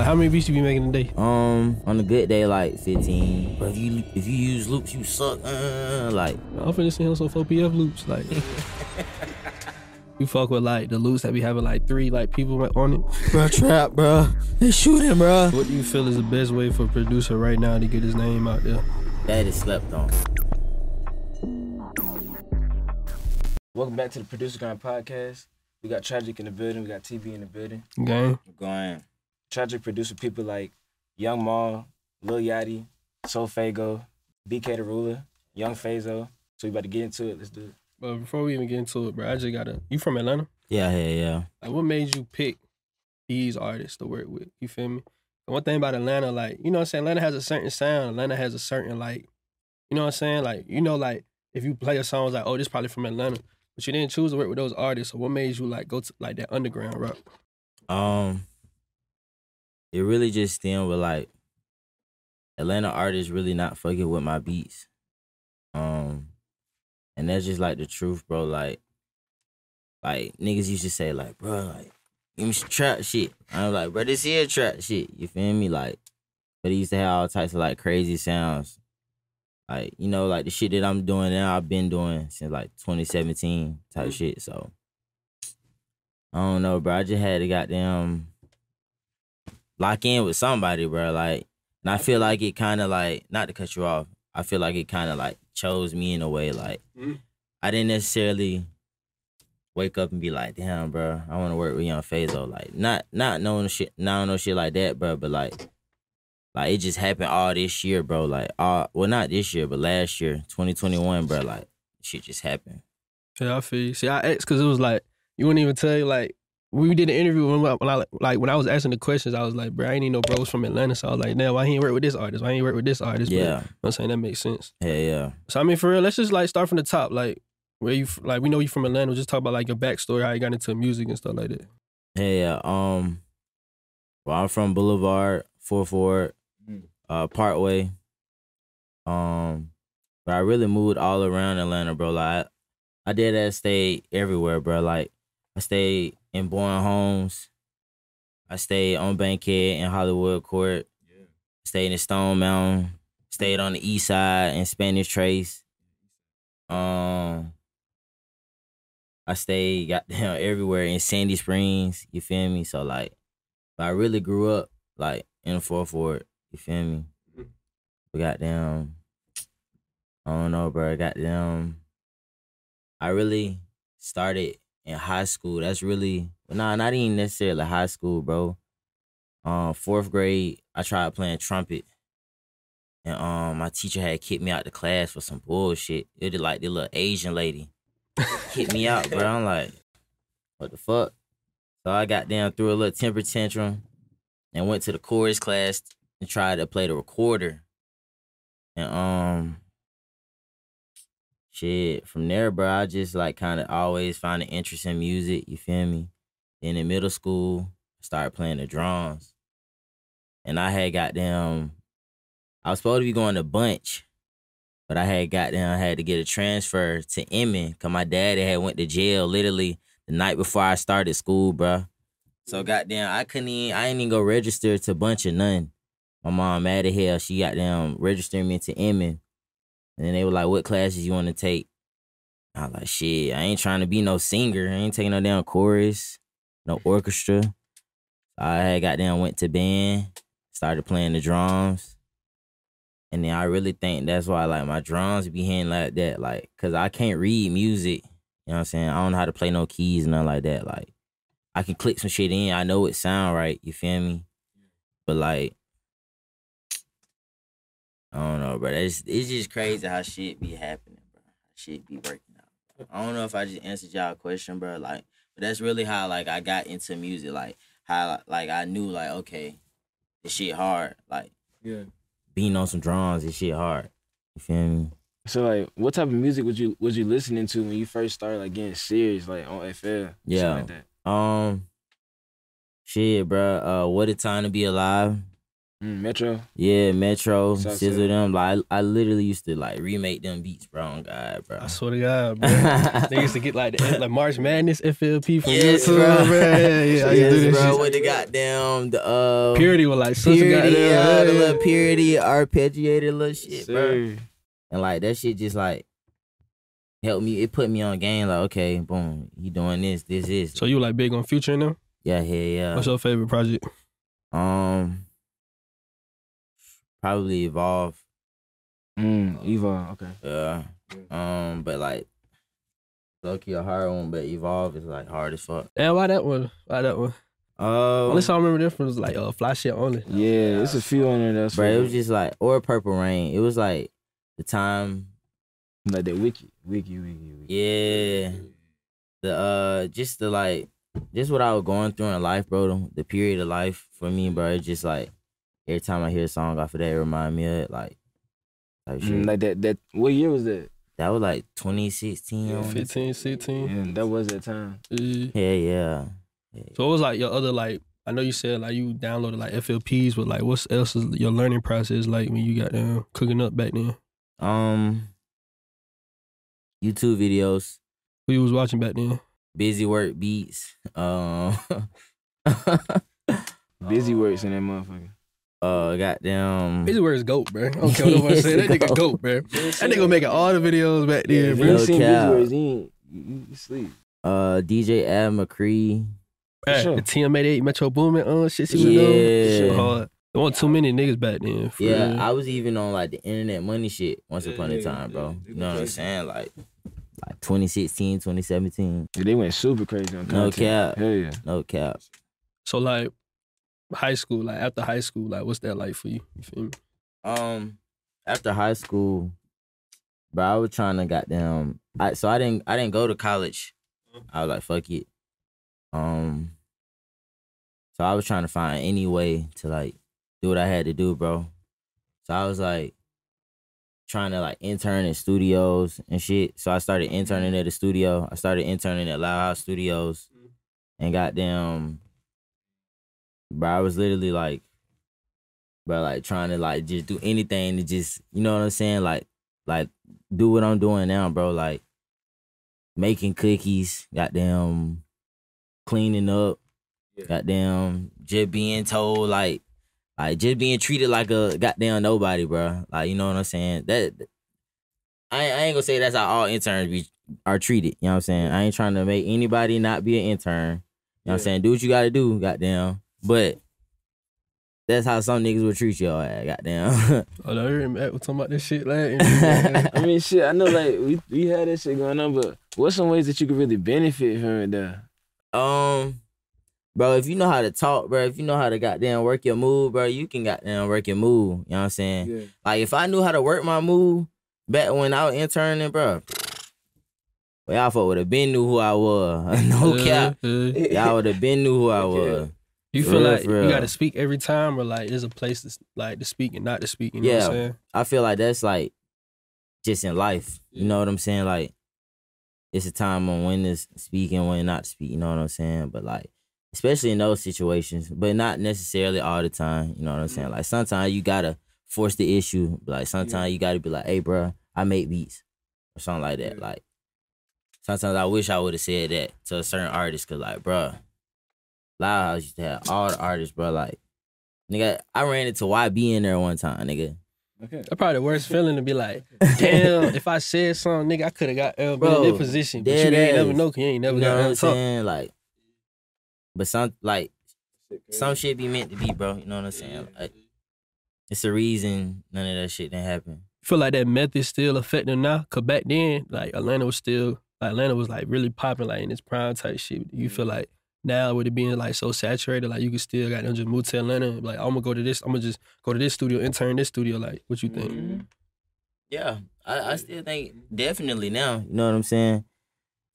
Like how many beats you be making a day? Um, on a good day, like 15. But if you if you use loops, you suck. Uh, like I'm finna send him some 4PF loops. Like you fuck with like the loops that be having like three like people on it. bro, trap, bro. They shooting, bro. What do you feel is the best way for a producer right now to get his name out there? That is slept on. Welcome back to the Producer Grind Podcast. We got Tragic in the building. We got TV in the building. Gang. Going. Tragic producer people like Yung Mal, Lil Yachty, SoFaygo, BK the Ruler, Yung Fazo. So we about to get into it. Let's do it. But before we even get into it, bro, I just gotta. You from Atlanta? Yeah, yeah, yeah. Like, what made you pick these artists to work with? You feel me? And one thing about Atlanta, like, you know what I'm saying? Atlanta has a certain sound. Atlanta has a certain, like, you know what I'm saying? Like, you know, like, if you play a song, it's like, oh, this probably from Atlanta. But you didn't choose to work with those artists. So what made you, like, go to, like, that underground rock? Um, it really just stemmed with like Atlanta artists really not fucking with my beats. Um, and that's just like the truth, bro. Like, like niggas used to say, like, bro, like, give me some trap shit. I'm like, bro, this here trap shit. You feel me? Like, but he used to have all types of like crazy sounds. Like, you know, like the shit that I'm doing now, I've been doing since like 2017 type shit. So I don't know, bro. I just had to goddamn lock in with somebody, bro. Like, and I feel like it kind of like not to cut you off. I feel like it kind of like chose me in a way. Like, Mhm. I didn't necessarily wake up and be like, "Damn, bro, I want to work with Yung Fazo." Like, not not knowing shit, not no shit like that, bro. But like, like it just happened all this year, bro. Like, all well, not this year, but last year, 2021, bro. Like, shit just happened. Yeah, I feel you. See, I asked because it was like, you wouldn't even tell you, like, we did an interview when, I- when I like when I was asking the questions, I was like, bro, I ain't even know bros from Atlanta. So I was like, damn, why he ain't work with this artist? Why he ain't work with this artist? But, you know Yeah, what I'm saying that makes sense. yeah, yeah. So I mean, for real, let's just like start from the top. Like, where you f- like we know you from Atlanta. Just talk about like your backstory, how you got into music and stuff like that. Hey, yeah. Um, well, I'm from Boulevard, Fourth Ward, Mm. uh, Parkway. Um, but I really moved all around Atlanta, bro. Like, I, I did that. Stay everywhere, bro. Like, I stayed in Bowen Homes. I stayed on Bankhead in Hollywood Court. Stayed in Stone Mountain. Stayed on the East Side in Spanish Trace. Um, I stayed goddamn everywhere in Sandy Springs. You feel me? So like, I really grew up like in the fourth ward. You feel me? We got goddamn. I don't know, bro. Goddamn. I really started in high school. That's really nah, not even necessarily high school, bro. Um, fourth grade, I tried playing trumpet. And um, my teacher had kicked me out the class for some bullshit. It was like the little Asian lady kicked me out, bro. I'm like, what the fuck? So I got down through a little temper tantrum and went to the chorus class and tried to play the recorder. And um shit, from there, bro, I just like kind of always find an interest in music, you feel me? Then in middle school, I started playing the drums. And I had got them. I was supposed to be going to Bunche, but I had got them. I had to get a transfer to Inman because my daddy had went to jail literally the night before I started school, bro. So goddamn, I couldn't even, I ain't even go register to Bunche or none. My mom mad as hell. She got them registering me to Inman. And then they were like, what classes you want to take? I was like, shit, I ain't trying to be no singer. I ain't taking no damn chorus, no orchestra. I had goddamn went to band, started playing the drums. And then I really think that's why like my drums be hitting like that. Like, cause I can't read music. You know what I'm saying? I don't know how to play no keys, nothing like that. Like, I can click some shit in. I know it sound right. You feel me? But like, I don't know, bro. It's it's just crazy how shit be happening, bro. Shit be working out. I don't know if I just answered y'all question, bro. Like, but that's really how like I got into music. Like how like I knew like okay, this shit hard. Like Yeah. being on some drums, this shit hard. You feel me? So like, what type of music was you was you listening to when you first started like getting serious, like on FL? Yeah. Like that. Um, shit, bro. Uh, what a time to be alive. Mm, Metro. Yeah, Metro, South Sizzle them. Like I, I literally used to like remake them beats, bro. On God, bro. I swear to God, bro. they used to get like the like March Madness FLP from Yes, YouTube, bro. bro. Yeah, yeah, I used to do yes, bro. shit. With the goddamn the uh Purity was like such a purity, goddamn. yeah, the little purity arpeggiated little shit, bro. And like that shit just like helped me. It put me on game. Like okay, boom, he doing this, this is. So you like big on Future now? yeah, yeah, yeah. What's your favorite project? Um, probably EVOL. Mm, Eva. Okay. Yeah. Um, but like, lucky key a hard one, but EVOL is like hard as fuck. And why that one? Why that one? Um, Only song I remember different was like uh, Fly Shit Only. Yeah, it's a few on there. That's bro, it was just like or Purple Reign. It was like the time. like that wiki, wiki, wiki, wiki. Yeah. The uh, just the like, just what I was going through in life, bro. The, the period of life for me, bro. It's just like every time I hear a song off of that, it remind me of it, like. Type shit. Mm, like that. That. What year was that? That was like 2016. Yeah, 15, 16. Yeah, that was that time. Yeah. Yeah, yeah. So what was like your other like? I know you said like you downloaded like FLPs, but like what else is your learning process like when you got down cooking up back then? Um, YouTube videos, Who you was watching back then? busy work beats. Um, Busy works in that motherfucker. Uh, goddamn. Busy Word is goat, bro. I don't care what nobody say. That nigga Goat. goat, bro. That nigga making all the videos back Yeah, then, bro. you No seen cap. busy works, ain't you, you sleep. Uh, DJ Ad McCree. Hey, sure. The TM88 Metro Boomin uh shit she was doing. Yeah. Shit hard. There wasn't too many niggas back then. For Yeah, real. I was even on like the internet money shit once upon a Yeah, time, bro. yeah, You know what I'm saying? Like, like 2016, 2017. Yeah, they went super crazy on that. No cap. Hell yeah. No cap. so like high school, like after high school, like what's that like for you? You feel me? Um, after high school, bro, I was trying to goddamn. I so I didn't I didn't go to college. I was like, fuck it. Um, so I was trying to find any way to like do what I had to do, bro. So I was like trying to like intern in studios and shit. So I started interning at the studio. I started interning at Loud House Studios, and goddamn, bro, I was literally like bro, like trying to like just do anything to just, you know what I'm saying? Like, like do what I'm doing now, bro. Like making cookies, goddamn cleaning up, Yeah. goddamn just being told like, like just being treated like a goddamn nobody, bro. Like, you know what I'm saying? That I, ain't- I ain't gonna say that's how all interns be are treated. You know what I'm saying? I ain't trying to make anybody not be an intern. You know what I'm saying? Do what you gotta do, goddamn. But that's how some niggas would treat y'all at, goddamn. Oh, no, you Matt was talking about this shit like I mean, shit. I know, like we we had that shit going on, but what's some ways that you could really benefit from it, though? um, bro, if you know how to talk, bro, if you know how to goddamn work your move, bro, you can goddamn work your move. You know what I'm saying? Yeah. Like if I knew how to work my move back when I was interning, bro, well, y'all fuck would have been knew who I was. no cap. Y'all would have been knew who I was. You feel real, like for you got to speak every time, or like there's a place to like to speak and not to speak. You know what Yeah. I'm saying? I feel like that's like just in life. You know what I'm saying? Like it's a time on when to speak and when not to speak. You know what I'm saying? But like, especially in those situations, but not necessarily all the time. You know what I'm saying? Mm-hmm. Like sometimes you gotta force the issue. Like sometimes you gotta be like, "Hey, bro, I make beats," or something like that. Yeah. Like sometimes I wish I would have said that to a certain artist, cause like, bro, Loud House used to have all the artists, bro. Like, nigga, I ran into YB in there one time, nigga. Okay. That's probably the worst feeling to be like, damn, if I said something, nigga, I could have got uh, been in Bro, that position. But you dead ain't never know, cause you ain't never you know got what I'm saying? Like, but some like some shit be meant to be, bro. You know what I'm saying? Like, it's a reason none of that shit didn't happen. feel like that method still affecting now? Cause back then, like Atlanta was still like Atlanta was like really popping like in its prime type shit. You feel like now with it being like so saturated, like you could still got them just move to Atlanta and like, I'm gonna go to this, I'm gonna just go to this studio, intern this studio. Like, what you think? Mhm. Yeah, I, I still think definitely now. You know what I'm saying?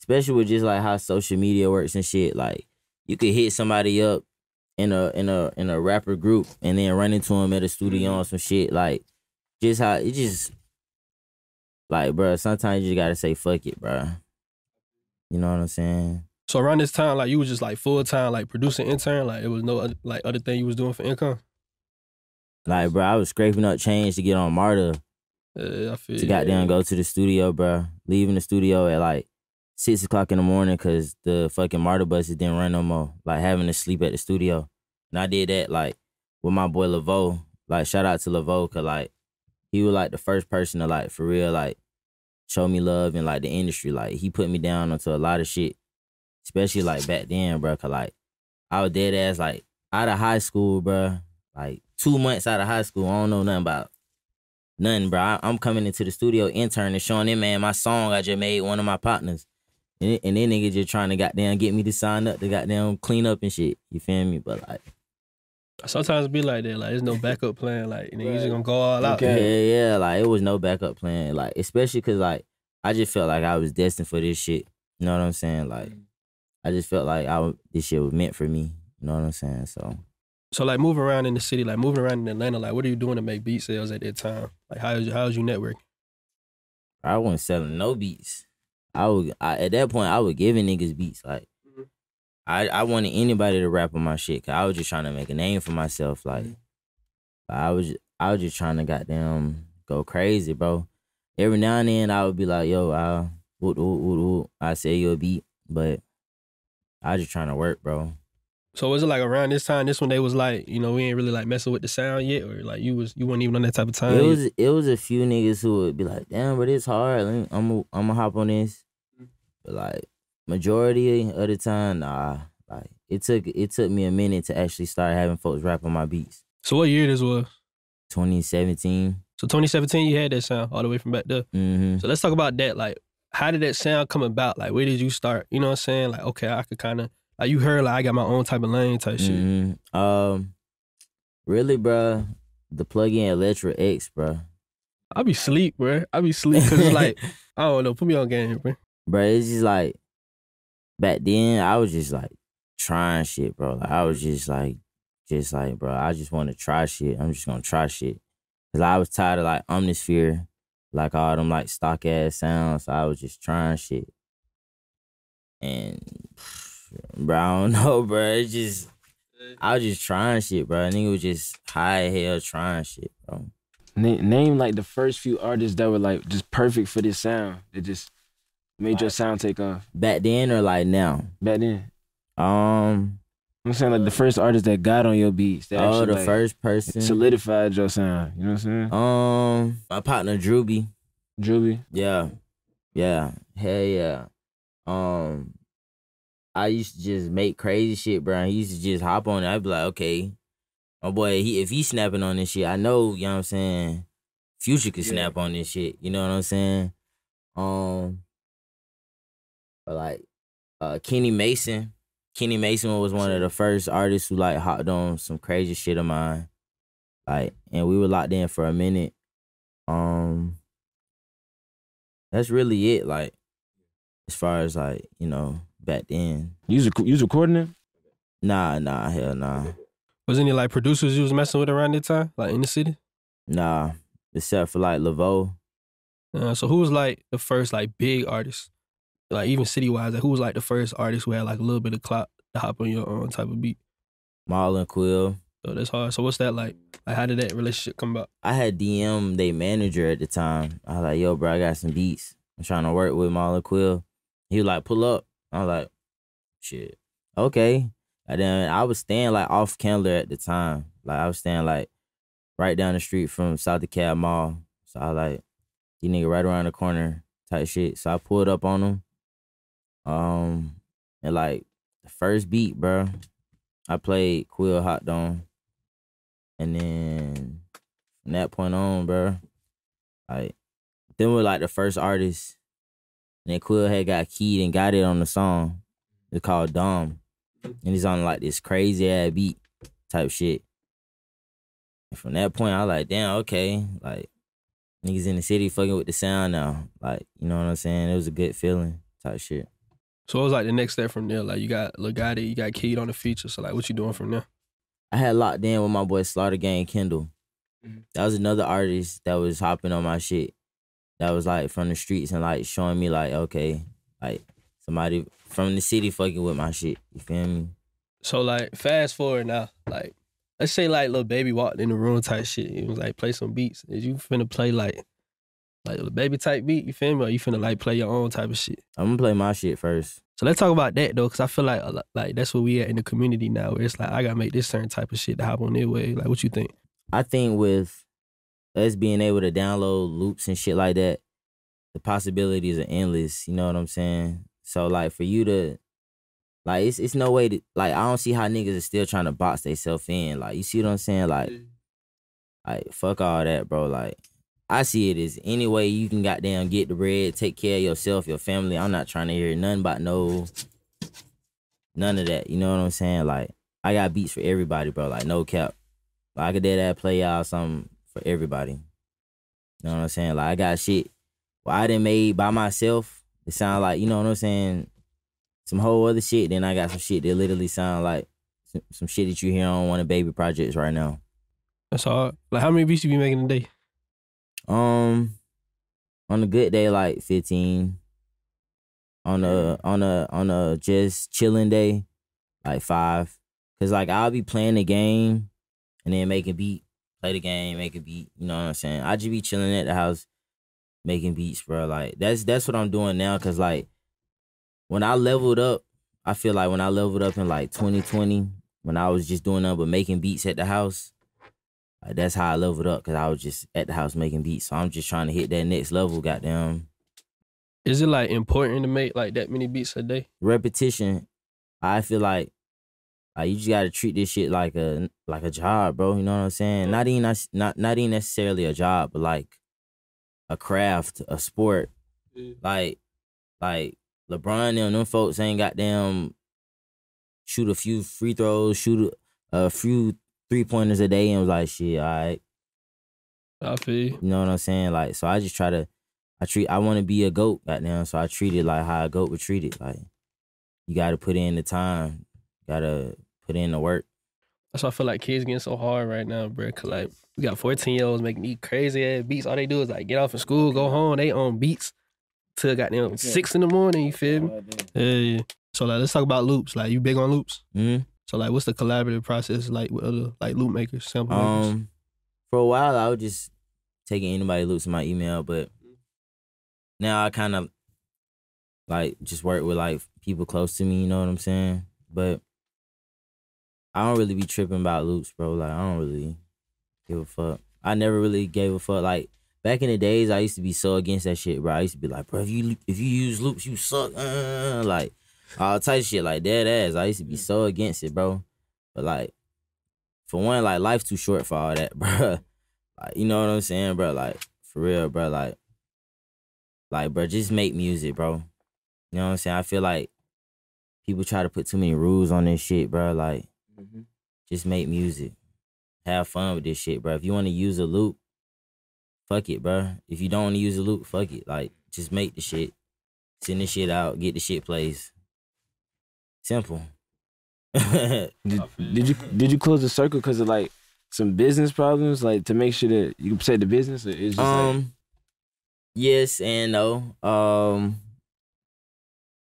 Especially with just like how social media works and shit. Like, you could hit somebody up in a in a in a rapper group and then run into him at a studio on some shit. Like, just how it just like, bro. Sometimes you just gotta say fuck it, bro. You know what I'm saying? So around this time, like you was just like full time, like producing intern, like it was no other, like other thing you was doing for income. Like, bro, I was scraping up change to get on Marta Yeah, I feel to goddamn go to the studio, bro. Leaving the studio at like six o'clock in the morning because the fucking Marta buses didn't run no more. Like having to sleep at the studio. And I did that like with my boy Lavo. Like shout out to Lavo, cause like he was like the first person to like for real like show me love in like the industry. Like he put me down onto a lot of shit. Especially like back then, bro. Cause like I was dead ass like out of high school, bro. Like two months out of high school. I don't know nothing about nothing, bro. I, am coming into the studio intern and showing them, man, my song I just made one of my partners. And, and then nigga just trying to goddamn get me to sign up to goddamn clean up and shit. You feel me? But like, Sometimes it be like that. Like there's no backup plan. Like you know, you just gonna go all out. Okay. yeah, yeah, like it was no backup plan. Like, especially cause like I just felt like I was destined for this shit. You know what I'm saying? Like, I just felt like I this shit was meant for me. You know what I'm saying? So So like moving around in the city, like moving around in Atlanta, like what are you doing to make beat sales at that time? Like how is how is you network? I wasn't selling no beats. I would I, at that point I was giving niggas beats. Like Mhm. I I wanted anybody to rap on my shit. Cause I was just trying to make a name for myself. Like I was I was just trying to goddamn go crazy, bro. Every now and then I would be like, yo, I woot woot woot woot. I say you a beat, but I just trying to work, bro. So was it like around this time, this when they was like, you know, we ain't really like messing with the sound yet, or like you was you weren't even on that type of time. It yet? was it was a few niggas who would be like, damn, but it's hard. Me- I'm I'm gonna hop on this. But like majority of the time, nah. Like it took it took me a minute to actually start having folks rap on my beats. So what year this was? 2017. So 2017, you had that sound all the way from back there. Mm-hmm. So let's talk about that. Like, how did that sound come about? Like, where did you start? You know what I'm saying? Like, okay, I could kind of like you heard like I got my own type of lane type shit. Mm-hmm. Um, really, bro, the plug-in ElectraX, bro. I be sleep, bro. I be sleep because it's like I don't know. Put me on game, bro. Bruh, it's just like back then I was just like trying shit, bro. Like I was just like, just like, bro, I just want to try shit. I'm just gonna try shit. Cause I was tired of like Omnisphere, like all them like stock ass sounds. So I was just trying shit. And bro, I don't know, bro. It's just I was just trying shit, bro. I Nigga was just high hell trying shit, bro. Na- name like the first few artists that were like just perfect for this sound. That just made your sound take off. Back then or like now? Back then, Um, I'm saying like the first artist that got on your beats. That oh, actually, the like, first person. solidified your sound. You know what I'm saying? Um, my partner Drewby. Julie. Yeah, yeah, hell yeah. Um, I used to just make crazy shit, bro. He used to just hop on it. I'd be like, okay, my boy, he if he's snapping on this shit, I know, you know what I'm saying. Future could Yeah. snap on this shit. You know what I'm saying? Um, but like, uh, Kenny Mason. Kenny Mason was one of the first artists who like hopped on some crazy shit of mine. Like, and we were locked in for a minute. Um, that's really it. Like, as far as like you know, back then, You was, rec- you was recording it? nah, nah, hell nah, Was any like producers you was messing with around that time, like in the city? nah. Except for like Laveau. Uh, so who was like the first like big artist, like even city wise? Like who was like the first artist who had like a little bit of clout to hop on your own type of beat? Marlon Quill. So that's hard. So what's that like? Like how did that relationship come about? I had DM they manager at the time. I was like, yo, bro, I got some beats. I'm trying to work with Marlon Quill. He was like, pull up. I was like, shit, okay. And then I was staying like off Candler at the time. Like I was staying like right down the street from South DeKalb Mall. So I was like, you nigga right around the corner type shit. So I pulled up on him. Um, and like the first beat, bro, I played Quill Hot Dome. And then from that point on, bro, like then we're like the first artist. And then Quill had got keyed and got it on the song. It's called Dom. And he's on like this crazy ass beat type shit. And from that point, I was like, damn, okay. Like niggas in the city fucking with the sound now. Like, you know what I'm saying? It was a good feeling type shit. So what was like the next step from there? Like you got Legati, you got Keyed on the feature. So like what you doing from there? I had locked in with my boy Slaughter Gang Kendall. Mhm. That was another artist that was hopping on my shit. That was like from the streets and like showing me like, okay, like somebody from the city fucking with my shit. You feel me? So like fast forward now, like let's say like Lil Baby walked in the room type shit. It was like play some beats. Is you finna play like like a baby type beat? You feel me? Or you finna like play your own type of shit? I'm gonna play my shit first. So let's talk about that though, because I feel like uh, like that's where we at in the community now. Where it's like I gotta make this certain type of shit to hop on their way. Like what you think? I think with us being able to download loops and shit like that, the possibilities are endless. You know what I'm saying? So like for you to like it's it's no way to like I don't see how niggas are still trying to box themselves in. Like you see what I'm saying? Like like fuck all that, bro. Like I see it as any way you can goddamn get the bread, take care of yourself, your family. I'm not trying to hear nothing about no none of that. You know what I'm saying? Like I got beats for everybody, bro. Like no cap. Like I could do that play y'all something for everybody. You know what I'm saying? Like I got shit well I done made by myself. It sound like, you know what I'm saying? Some whole other shit. Then I got some shit that literally sound like some, some shit that you hear on one of baby projects right now. That's hard. Like how many beats you be making a day? Um, on a good day, like fifteen. On a on a on a just chilling day, like five. Cause like I'll be playing the game, and then make a beat, play the game, make a beat. You know what I'm saying? I just be chilling at the house, making beats, bro. Like that's that's what I'm doing now. Cause like when I leveled up, I feel like when I leveled up in like 2020, when I was just doing nothing but making beats at the house, like that's how I leveled up because I was just at the house making beats. So I'm just trying to hit that next level. Goddamn Is it like important to make like that many beats a day? repetition. I feel like like you just gotta treat this shit like a like a job, bro. You know what I'm saying? Not even not not even necessarily a job, but like a craft, a sport. Like like LeBron and them folks ain't got them shoot a few free throws, shoot a, a few three pointers a day, and was like, shit, all right. I feel you. You know what I'm saying? Like, so I just try to, I treat, I want to be a goat right now. So I treat it like how a goat would treat it. Like, you got to put in the time, got to put in the work. That's why I feel like kids getting so hard right now, bro. Cause like we got 14 year olds making these crazy ass beats. All they do is like get off of school, go home, they on beats till goddamn six in the morning. You feel me? Yeah, yeah. So like let's talk about loops. Like you big on loops? hmm So like what's the collaborative process like with other like loop makers, sample makers? Um, for a while, I was just taking anybody loops in my email, but now I kind of like just work with like people close to me. You know what I'm saying? But I don't really be tripping about loops, bro. Like I don't really give a fuck. I never really gave a fuck. Like back in the days, I used to be so against that shit, bro. I used to be like, bro, if you if you use loops, you suck. Uh, like all type of shit, like dead ass. I used to be mm. so against it, bro. But like, for one, like life too short for all that, bro. Like you know what I'm saying, bro? Like for real, bro. Like, like, bro, just make music, bro. You know what I'm saying? I feel like people try to put too many rules on this shit, bro. Like, mm-hmm. just make music. Have fun with this shit, bro. If you want to use a loop, fuck it, bro. If you don't want to use a loop, fuck it. Like, just make the shit. Send the shit out. Get the shit plays. Simple. Did, did you did you close the circle because of like some business problems, like to make sure that you can protect the business? Or it's just like, Um, yes and no. Um,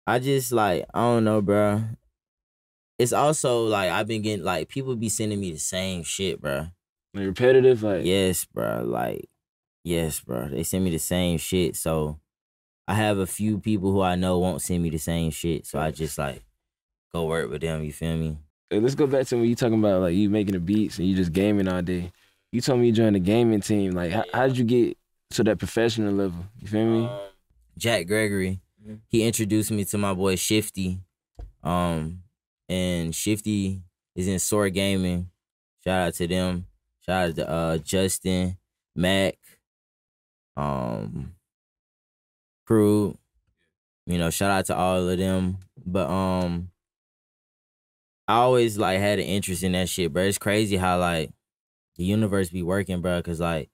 I just like I don't know, bro. It's also like I've been getting like people be sending me the same shit, bro. like repetitive, like Yes, bro. Like, yes, bro. They send me the same shit. So I have a few people who I know won't send me the same shit. So I just like go work with them. You feel me? Hey, let's go back to when you talking about like you making the beats and you just gaming all day. You told me you joined the gaming team. Like, how, how did you get to that professional level? You feel me? Um, Jack Gregory. He introduced me to my boy Shifty. Um, and Shifty is in Soar Gaming. Shout out to them. Shout out to uh Justin, Mac, um, crew. You know, shout out to all of them. But um, I always like had an interest in that shit, bro. It's crazy how like the universe be working, bro. Cause like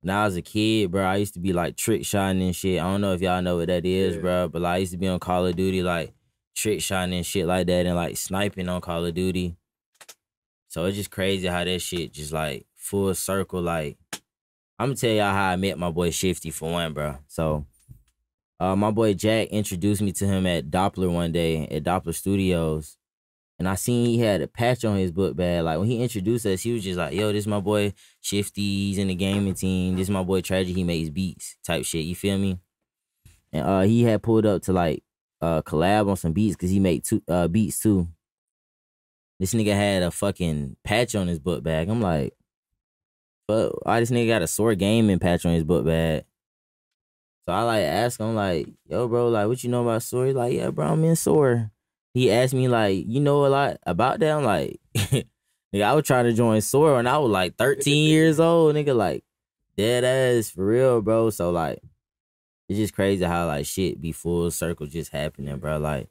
when I was a kid, bro, I used to be like trick shotting and shit. I don't know if y'all know what that is, Yeah. bro, but like, I used to be on Call of Duty, like trick shotting and shit like that, and like sniping on Call of Duty. So it's just crazy how that shit just like full circle. Like, I'm gonna tell y'all how I met my boy Shifty for one, bro. So, uh, my boy Jack introduced me to him at Doppler one day at Doppler Studios, and I seen he had a patch on his book bag. Like when he introduced us, he was just like, "Yo, this my boy Shifty. He's in the gaming team. This my boy Tragic. He makes beats type shit. You feel me?" And uh, he had pulled up to like uh collab on some beats because he made two uh beats too. This nigga had a fucking patch on his book bag. I'm like, but why this nigga got a Soar gaming patch on his book bag? So I like ask him like, yo, bro, like what you know about Soar? Like, yeah, bro, I'm in Soar. He asked me like, you know a lot about that? I'm like, nigga, I was trying to join Soar when I was like 13 years old. Nigga, like dead ass for real, bro. So like, it's just crazy how like shit be full circle just happening, bro. Like,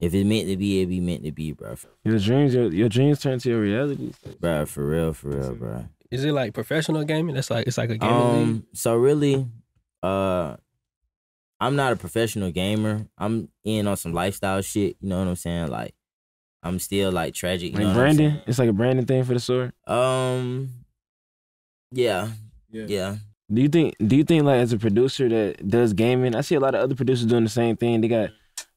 if it's meant to be, it be meant to be, bro. Your dreams, your, your dreams turn to your reality. Bro, for real, for real, bro. Is it like professional gaming? That's like it's like a gaming league. Um, so really, uh, I'm not a professional gamer. I'm in on some lifestyle shit. You know what I'm saying? Like, I'm still like tragic. You know Like what I'm branding, it's like a branding thing for the sword. Um, yeah, yeah. Do you think? Do you think like as a producer that does gaming? I see a lot of other producers doing the same thing. They got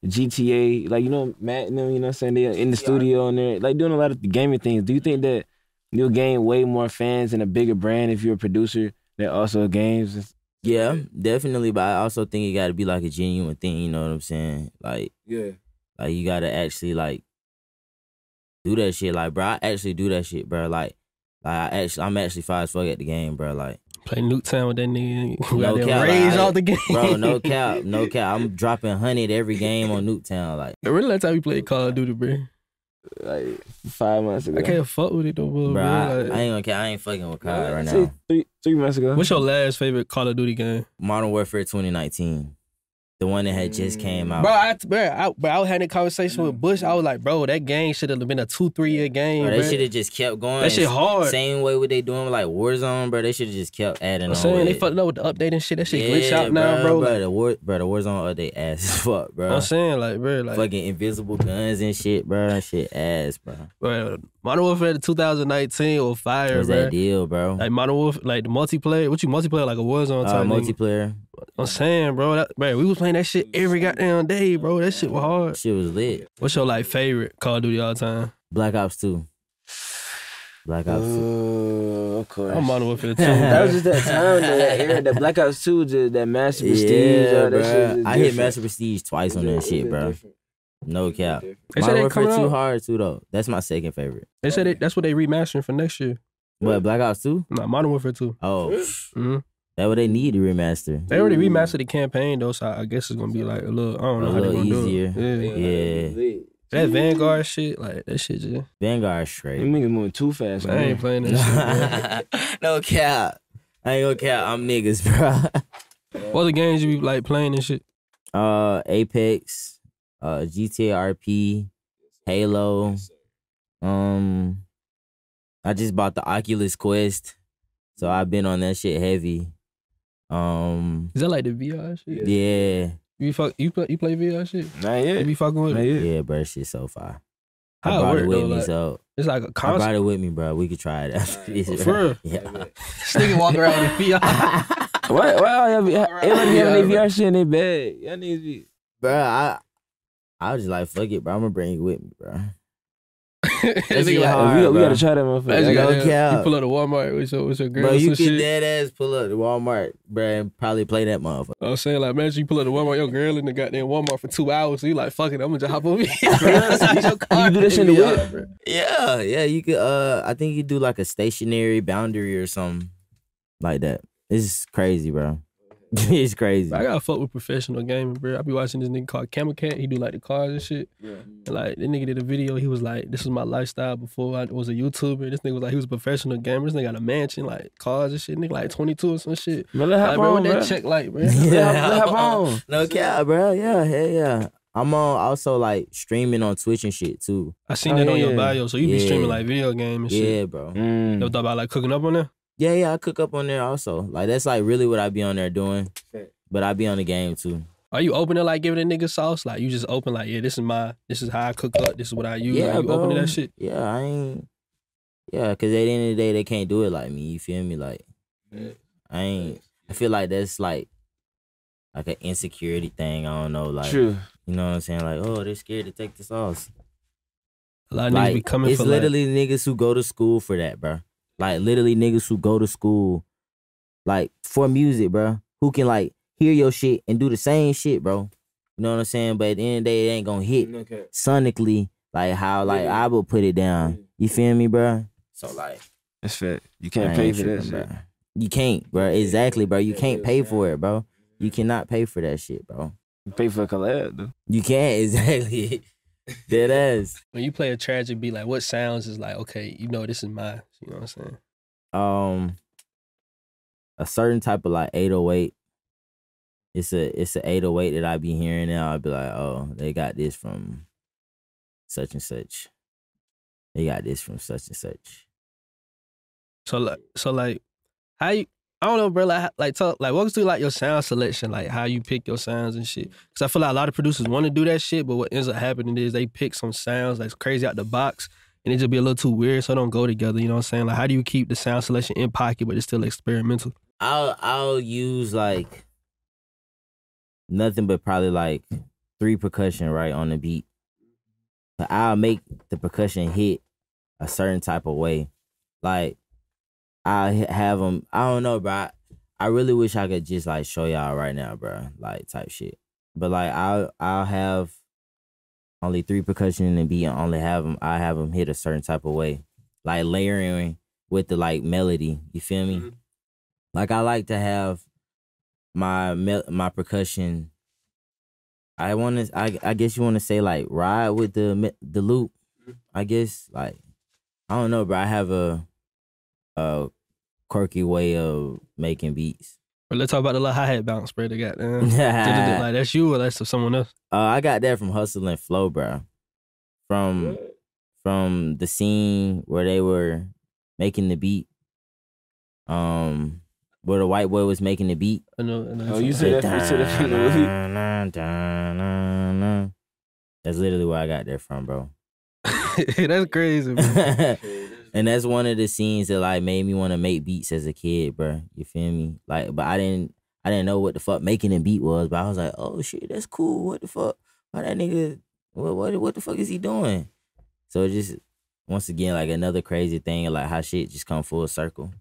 GTA, like you know Matt and them. You know what I'm saying? they're in the studio and they're like doing a lot of the gaming things. Do you think that you'll gain way more fans and a bigger brand if you're a producer that also games? Yeah, definitely. But I also think it got to be like a genuine thing. You know what I'm saying? Like, Yeah. like you got to actually like do that shit. Like, bro, I actually do that shit, bro. Like, like I actually, I'm actually fire as fuck at the game, bro. Like, Play Nuketown with that nigga. We No got cap, raised I- out the game. bro, no cap, no cap. I'm dropping hundred every game on Nuketown. Like, Really, last time we played Call of Duty, bro. Like five months ago. I can't fuck with it though, bro. bro, I, Like, I ain't gonna cap. I ain't fucking with COD right now. Three, three months ago. What's your last favorite Call of Duty game? Modern Warfare 2019, the one that had just came out. Bro, I, bro, I, bro, I was having a conversation with Bush. I was like, bro, that game should have been a two, three year game. Bro, Bro, they should have just kept going. That shit hard. Same way what they doing with like Warzone, bro. They should have just kept adding I'm on. saying they fucked up with the update and shit. That shit glitch Yeah, out now, bro. Like, the War, bro, the Warzone update ass as fuck, bro. I'm saying, like, bro, like, Fucking invisible guns and shit, bro. That shit ass, bro. bro, Modern Warfare 2019 or fire, What's bro. that deal, bro? Like Modern Warfare, like the multiplayer. What you multiplayer like a Warzone Uh, multiplayer. I'm saying, bro, that, bro, we was playing that shit every goddamn day, bro. That shit was hard. Shit was lit. What's your like favorite Call of Duty all time? Black Ops 2. Black Ops 2. Oh, of course. I'm Modern Warfare 2. that was just that time, though, that era, that Black Ops 2, just that Master Prestige. Yeah, that bro. was I hit. Master Prestige twice on that shit, bro. No cap. They said Modern they Warfare 2 out. hard too, though. That's my second favorite. They said they, that's what they remastering for next year. What, Black Ops 2? Nah, Modern Warfare 2. Oh, hmm that what they need to remaster. They already remastered the campaign though, so I guess it's gonna be like a little. I don't know A how they little gonna easier. do it. Yeah. Yeah. That Vanguard shit, like that shit just. Vanguard Them straight. niggas moving too fast. I ain't playing that shit. no cap. I ain't gonna cap. I'm niggas, bro. Bro. What other games you be like playing and shit? Uh, Apex, uh, GTA RP, Halo. Um, I just bought the Oculus Quest, so I've been on that shit heavy. Um, Is that like the VR shit? yeah, You fuck you play you play VR shit? Not You be fucking with Not it? yeah, bro, shit so far. How it brought work it with though? me, Like, so it's like a I brought console. it with me, bro. We could try it after this. For real? Yeah. This nigga walk around with VR. Why, why y'all be, everybody having Yeah, their VR shit in their bag? Y'all niggas be. bro, I, I was just like, fuck it, bro. I'm gonna bring it with me, bro. That shit like, hard. we, we gotta try that motherfucker. goddamn- cap. you pull up to Walmart with your, with your girl Bro, you can shit. dead ass pull up to Walmart, bro, and probably play that motherfucker. I'm saying like, imagine you pull up to Walmart, your girl in the goddamn Walmart for two hours. So you like, fuck it, I'm gonna just hop over here. You do shit in the whip. bro. Yeah, yeah, you could. Uh, I think you do like a stationary boundary or something like that. It's crazy, bro. it's crazy. I gotta fuck with professional gaming, bro. I be watching this nigga called Camel Cat. He do like the cars and shit. And like that nigga did a video. He was like, "This was my lifestyle before I was a YouTuber." This nigga was like, he was a professional gamer. This nigga got a mansion, like cars and shit. Nigga like 22 or some shit. Man, let Like, hop bro, on, what that check like, bro? Let hop- let on. No cap, bro. Yeah, hell yeah. I'm on also like streaming on Twitch and shit too. I seen Oh, that on your bio. So you be streaming like video game and shit. Yeah, bro. Mm. Never thought about like cooking up on there. Yeah, yeah. I cook up on there also. Like that's like really what I be on there doing. But I be on the game too. Are you open to like giving a nigga sauce? Like you just open like, yeah, this is my, this is how I cook up. This is what I use. Yeah, like, you bro. open to that shit. Yeah, I ain't. Yeah, cause at the end of the day, they can't do it like me. You feel me? Like, I ain't. I feel like that's like, like an insecurity thing. I don't know. Like, True. you know what I'm saying? Like, oh, they're scared to take the sauce. A lot of niggas be coming it's for like, literally niggas who go to school for that, bro. Like literally niggas who go to school, like for music, bro. Who can like hear your shit and do the same shit, bro. You know what I'm saying? But at the end of the day, it ain't gonna hit sonically like how like Yeah. I would put it down. You feel me, bro? So like That's fat. You can't pay for that tripping, shit. bro. You can't, bro. Exactly, bro. You can't pay for it, bro. You cannot pay for that shit, bro. You pay for a collab though. You can't exactly. Dead ass. when you play a tragic beat, like what sounds is like, okay, you know this is mine. You know what I'm saying? um a certain type of like 808 it's a it's a 808 that I be hearing now I'd be like oh they got this from such and such they got this from such and such So like, so like, how you? I don't know, bro. Like, like, talk, like, walk us through like your sound selection, like how you pick your sounds and shit. Because I feel like a lot of producers want to do that shit, but what ends up happening is they pick some sounds that's crazy out the box, and it just be a little too weird, so don't go together. You know what I'm saying? Like, how do you keep the sound selection in pocket, but it's still experimental? I'll I'll use like nothing but probably like three percussion right on the beat but I'll make the percussion hit a certain type of way like I have them. I don't know, bro. I, I really wish I could just like show y'all right now, bro. Like type shit. But like I'll I'll have only three percussion in the beat and only have them. I have them hit a certain type of way, like layering with the like melody. You feel me? Mhm. Like I like to have my my percussion. I want to. I I guess you want to say like ride with the the loop. I guess like I don't know, bro. I have a a quirky way of making beats. But let's talk about the little hi hat bounce, bro. They got uh, uh, like that's you or that's someone else. I got that from Hustle and Flow, bro. From from the scene where they were making the beat. Um, where the white boy was making the beat. I know. I know Oh, you said that from- said that from the movie? That's literally where I got that from, bro. that's crazy, bro. And that's one of the scenes that like made me want to make beats as a kid, bro. You feel me? Like, but I didn't, I didn't know what the fuck making a beat was. But I was like, oh shit, that's cool. What the fuck? Why that nigga? What what what the fuck is he doing? So it just once again like another crazy thing, like how shit just come full circle.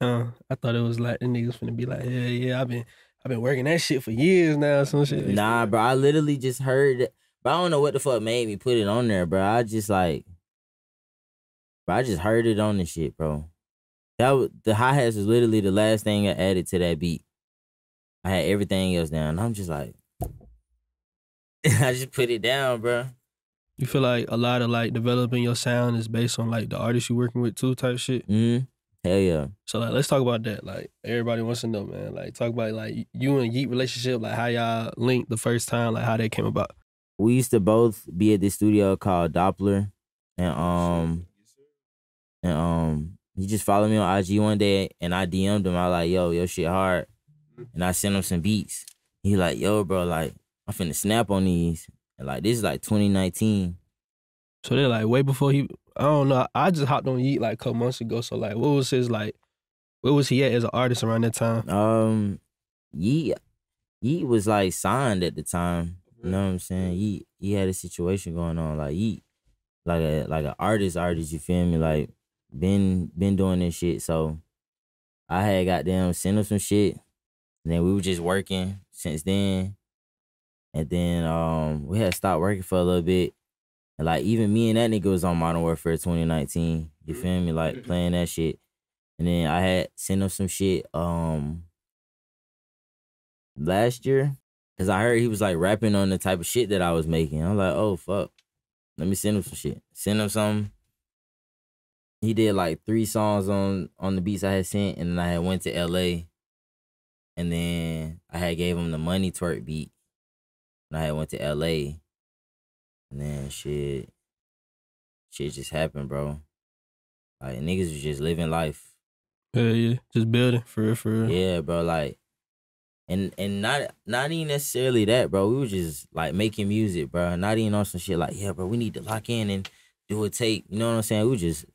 Uh, I thought it was like the niggas finna be like, yeah, yeah, I've been, I've been working that shit for years now. Some shit. Nah, bro. I literally just heard it, but I don't know what the fuck made me put it on there, bro. I just like, bro, I just heard it on the shit, bro. That was, the hi hats was literally the last thing I added to that beat. I had everything else down. I'm just like, I just put it down, bro. You feel like a lot of like developing your sound is based on like the artist you're working with too, type shit. Mm-hmm. hell yeah. So like, let's talk about that. Like, everybody wants to know, man. Like, talk about like you and Yeat relationship, like how y'all linked the first time, like how that came about. We used to both be at this studio called Doppler, and um, and um, he just followed me on IG one day, and I DM'd him. I like, yo, your shit hard, and I sent him some beats. He like, yo, bro, like I'm finna snap on these, and like this is like 2019. So they're like way before he. I don't know. I just hopped on Yeat like a couple months ago. So like, what was his like? Where was he at as an artist around that time? Um, Yee, Yee was like signed at the time. You know what I'm saying? Yee, he had a situation going on. Like Yee, like a like an artist, artist. You feel me? Like been been doing this shit. So I had got them send him some shit. And then we were just working since then. And then um we had stopped working for a little bit. And like even me and that nigga was on Modern Warfare 2019. You feel me? Like playing that shit. And then I had sent him some shit um last year. Cause I heard he was like rapping on the type of shit that I was making. I'm like, oh fuck. Let me send him some shit. Send him some. He did like three songs on on the beats I had sent, and then I had went to LA. And then I had gave him the money twerk beat. And I had went to LA. And then shit. Shit just happened, bro. Like niggas was just living life. Yeah, yeah, just building for real, for real. Yeah, bro. Like, and and not not even necessarily that, bro. We were just like making music, bro. Not even on some shit like, yeah, bro. We need to lock in and do a tape. You know what I'm saying? We were just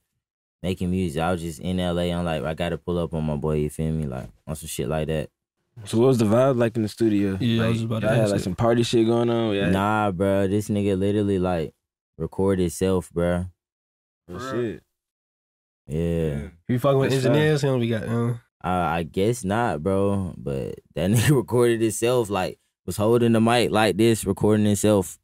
making music. I was just in LA. I'm like, I gotta pull up on my boy. You feel me? Like on some shit like that. So what was the vibe like in the studio? Yeah, I was about to y'all had ask like that. some party shit going on. Yeah. Nah, bro. This nigga literally like record itself, bro. Oh, shit. Yeah. You fucking with That's engineers, him we got. Uh, Uh, I guess not, bro. But that nigga recorded itself, like was holding the mic like this, recording itself.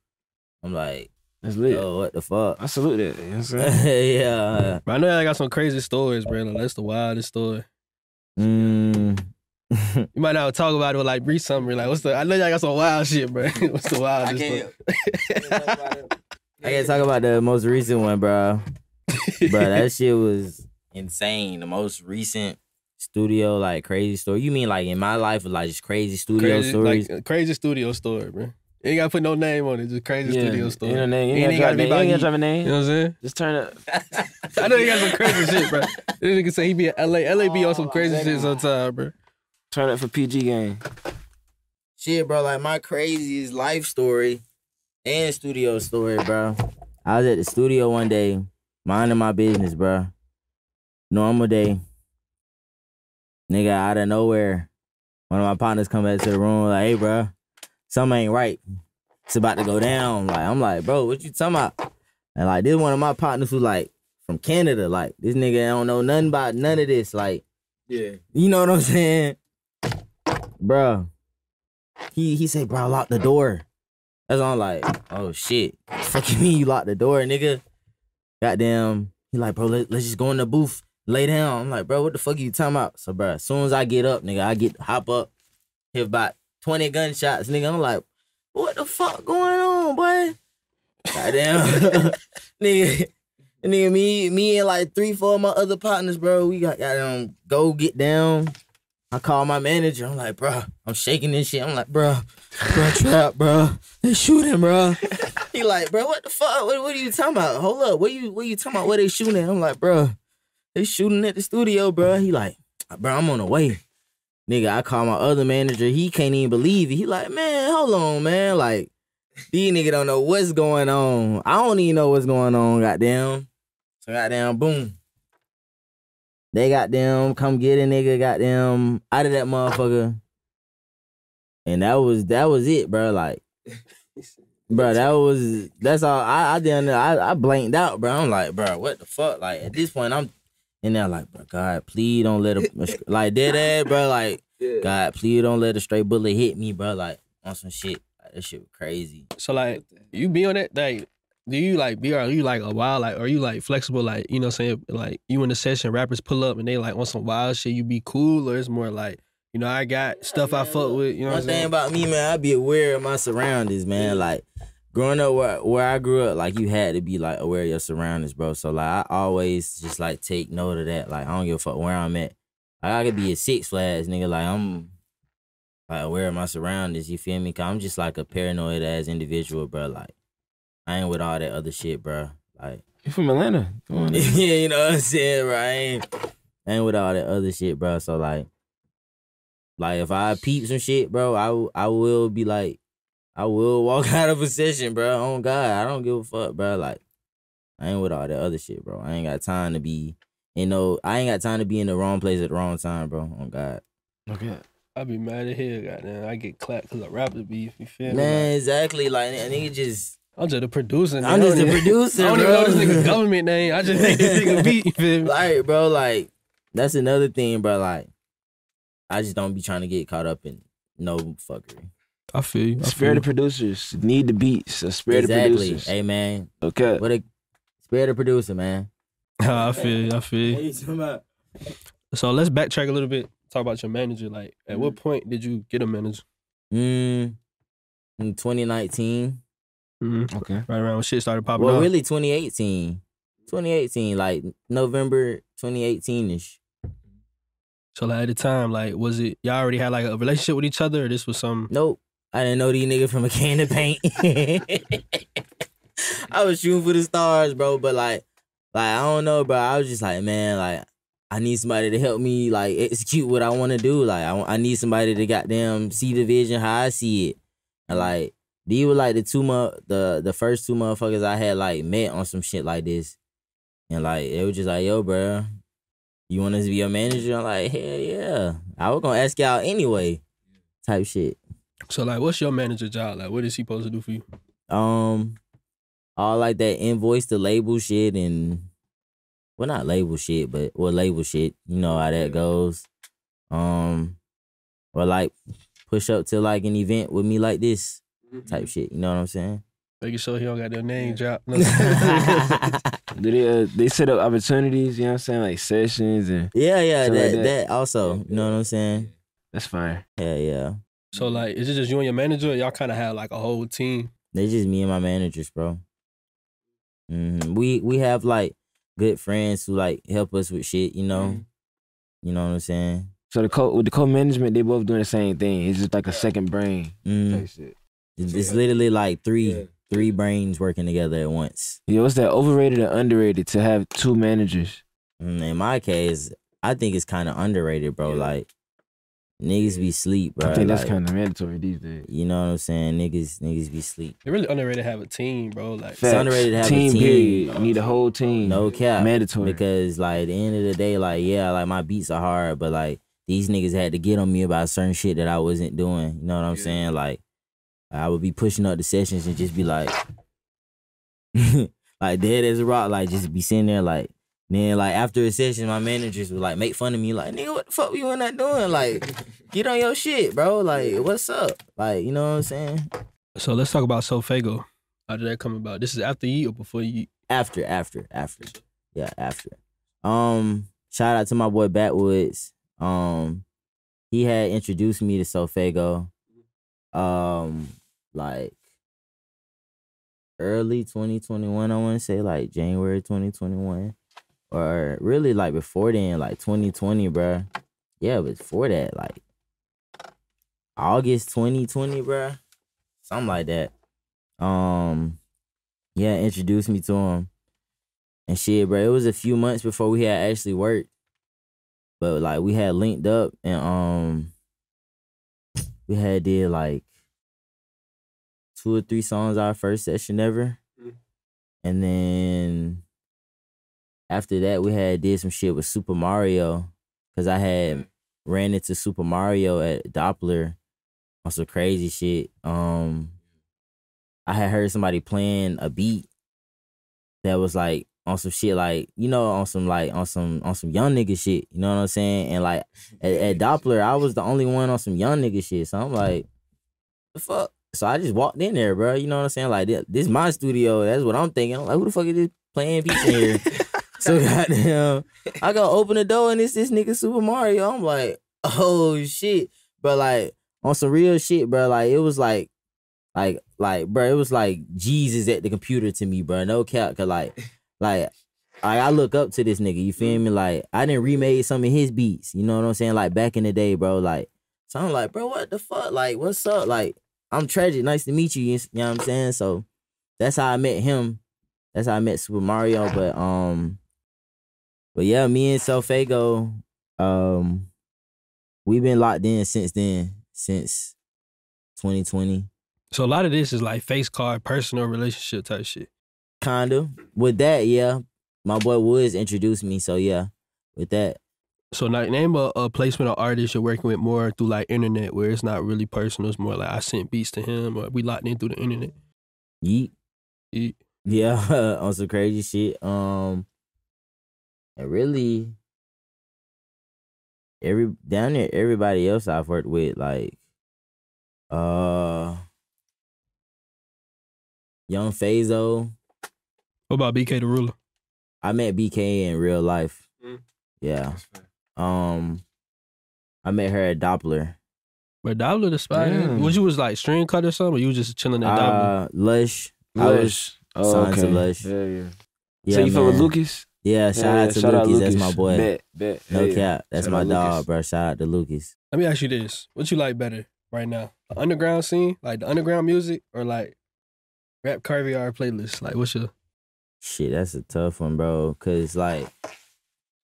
I'm like, That's lit. yo, what the fuck? I salute that. You know what I'm saying? yeah. but I know I got some crazy stories, bro. Like, that's the wildest story. Mm. You might not talk about it with like brief summary. Like, what's the? I know y'all got some wild shit, bro. what's the wildest? story? I can't talk about the most recent one, bro. bro, that shit was insane. The most recent studio, like crazy story. You mean like in my life, like just crazy studio crazy, stories? like, crazy studio story, bro. You ain't gotta put no name on it. Just crazy Yeah. studio story. You know, name. You Ain't ain't got gotta be to about You you. ain't got to drop a You know what I'm saying? Just turn up. I know you got some crazy shit, bro. This nigga say he be in LA. LA be on some oh, crazy shit sometimes, bro. Turn up for PG game. Shit, bro, like my craziest life story and studio story, bro. I was at the studio one day, minding my business, bro. Normal day. Nigga, out of nowhere, one of my partners come back to the room, like, hey, bro, something ain't right. It's about to go down. Like, I'm like, bro, what you talking about? And like, this one of my partners who like from Canada. Like, this nigga don't know nothing about none of this. Like, Yeah. you know what I'm saying? bro? He he said, bro, lock the door. That's all I'm like, oh shit. Fuck you mean you lock the door, nigga? Goddamn. He like, bro, let, let's just go in the booth, lay down. I'm like, bro, what the fuck are you talking about? So, bro, as soon as I get up, nigga, I get hop up, hit about 20 gunshots, nigga. I'm like, what the fuck going on, boy? Goddamn. nigga. Nigga, me, me and like three, four of my other partners, bro, we got goddamn um, go get down. I call my manager. I'm like, bro, I'm shaking this shit. I'm like, bro, bro, trap, bro. They shooting, bro. he like, bro, what the fuck? What, what are you talking about? Hold up, what you, what you talking about? Where they shooting? at? I'm like, bro, they shooting at the studio, bro. He like, bro, I'm on the way. Nigga, I call my other manager. He can't even believe it. He like, man, hold on, man. Like, these nigga don't know what's going on. I don't even know what's going on, goddamn. So goddamn, boom. They got them come get a nigga, got them out of that motherfucker. And that was that was it, bro. Like, bro, that was that's all. I I didn't. I I blanked out, bro. I'm like, bro, what the fuck? Like at this point, I'm in there like, bro, God, please don't let a like dead ass, bro. Like, God, please don't let a straight bullet hit me, bro. Like on some shit. Like, that shit was crazy. So like, you be on that like. Do you like be are you like a wild like are you like flexible like you know what I'm saying like you in the session rappers pull up and they like want some wild shit you be cool or it's more like you know I got stuff I fuck with you know what One I'm thing saying about me, man, I be aware of my surroundings, man. Like growing up where where I grew up, like you had to be like aware of your surroundings, bro. So like I always just like take note of that. Like I don't give a fuck where I'm at. Like, I could be a Six Flags, nigga. Like I'm like aware of my surroundings. You feel me? Cause I'm just like a paranoid ass individual, bro. Like I ain't with all that other shit, bro. Like You from Atlanta? Yeah, you know what I'm saying, bro. I ain't, I ain't with all that other shit, bro. So like, like if I peep some shit, bro, I I will be like, I will walk out of a session, bro. On God, I don't give a fuck, bro. Like, I ain't with all that other shit, bro. I ain't got time to be, you know, I ain't got time to be in the wrong place at the wrong time, bro. On God, Okay. I be mad at hell goddamn I get clapped because I rap the beef you feel me man, exactly. Like, a nigga just, I'm just a producer I'm just a producer, I don't even bro. know this nigga government name I just made this nigga beat you feel me like, bro, like that's another thing, bro. Like, I just don't be trying to get caught up in no fuckery. I feel you I Spare feel the producers. Need the beats. So spare the exactly. producers. Hey man, Okay. what a spare the producer, man. I feel you I feel you So let's backtrack a little bit. Talk about your manager. Like, at what point did you get a manager? Mm, in 2019. Mm-hmm. Okay. Right around when shit started popping Well, off. really 2018. 2018, like November 2018 ish. So like at the time, like, was it y'all already had like a relationship with each other, or this was some? Nope. I didn't know these niggas from a can of paint. I was shooting for the stars, bro. But like, like I don't know, bro. I was just like, man, like I need somebody to help me like execute what I want to do. Like I, I need somebody to goddamn see the vision how I see it. And like these were like the two mo- the the first two motherfuckers I had like met on some shit like this. And like it was just like, yo, bro, you want us to be your manager? I'm like, hell yeah. I was gonna ask y'all anyway. Type shit. So like, what's your manager job? Like, what is he supposed to do for you? Um, all like that invoice to label shit and well not label shit, but well label shit. You know how that goes. Um or like push up to like an event with me like this type shit. You know what I'm saying? Making sure he don't got their name dropped. No. Do they uh, they set up opportunities? You know what I'm saying, like sessions and yeah, yeah, that, like that that. also. You know what I'm saying? that's fire. Yeah, yeah. So like, is it just you and your manager? Or y'all kind of have like a whole team. They just me and my managers, bro. hmm We we have like good friends who like help us with shit. You know, Mm-hmm. you know what I'm saying. So the co with the co management, they both doing the same thing. It's just like a second brain. Mm. type shit. It's, it's literally like three three brains working together at once. Yeah, what's that overrated or underrated to have two managers? Mm, In my case, I think it's kind of underrated, bro. Like niggas be sleep, bro. I think that's Like, kind of mandatory these days. You know what I'm saying? Niggas niggas be sleep. It really underrated to have a team, bro. Like, Facts. underrated to have a team. team. Period. You need a whole team. No cap. mandatory. Because like at the end of the day, like yeah, like my beats are hard, but like these niggas had to get on me about certain shit that I wasn't doing. You know what I'm saying? Like I would be pushing up the sessions and just be like, like dead as a rock, like just be sitting there like. Then like after a session, my managers would like make fun of me, like nigga, what the fuck you in that doing? Like, get on your shit, bro. Like, what's up? Like, you know what I'm saying? so let's talk about SoFaygo. How did that come about? This is after you or before you After, after, after. Yeah, after. Um, shout out to my boy Batwoods. Um, he had introduced me to SoFaygo. Um, like early 2021, I want to say like January 2021. Or really like before then, like 2020, bruh. Yeah, before that, like August 2020, bruh. Something like that. Um, yeah, introduced me to him. And shit, bro, it was a few months before we had actually worked. But like we had linked up and um we had did like two or three songs our first session ever. Mm. And then after that we had did some shit with Super Mario. Cause I had ran into Super Mario at Doppler on some crazy shit. Um I had heard somebody playing a beat that was like on some shit like you know on some like on some on some young nigga shit you know what i'm saying and like at, at doppler i was the only one on some young nigga shit so i'm like the fuck so i just walked in there bro you know what i'm saying like this, this is my studio that's what i'm thinking i'm like who the fuck is this playing beats in here so goddamn i go open the door and it's this nigga super mario i'm like oh shit but like on some real shit bro like it was like like, like, bro, it was like Jesus at the computer to me, bro. No cap, cause like, like, I, I look up to this nigga. You feel me? Like, I didn't remade some of his beats. You know what I'm saying? Like back in the day, bro. Like, so I'm like, bro, what the fuck? Like, what's up? Like, I'm tragic. Nice to meet you. You know what I'm saying? So that's how I met him. That's how I met Super Mario. But um, but yeah, me and SoFaygo, um, we've been locked in since then, since 2020. So a lot of this is like face card, personal relationship type shit. Kinda. With that, yeah. My boy Woods introduced me, so yeah. With that. So like name a, a placement of artist you're working with more through like internet where it's not really personal. It's more like I sent beats to him or we locked in through the internet. Yeat. Yeat. Yeah, on some crazy shit. Um and really every down there, everybody else I've worked with, like uh Yung Fazo. What about BK the Ruler? I met BK in real life. Mm. Yeah. Um I met her at Doppler. But Doppler the spot. Damn. Was you was like string cut or something? Or you was just chilling at Doppler? Uh Lush. I was Lush. Oh, okay. Lush. Yeah, yeah. yeah, so you fuck with. Lucas? Yeah, shout Yeah, out to shout Lucas. That's my boy. Bet, bet. No Hell yeah. cap. That's Shout my dog, Lucas. bro. Shout out to Lucas. Let me ask you this. What you like better right now? The underground scene? Like the underground music or like RapCaviar playlist? Like what's your Shit, that's a tough one, bro. Cause like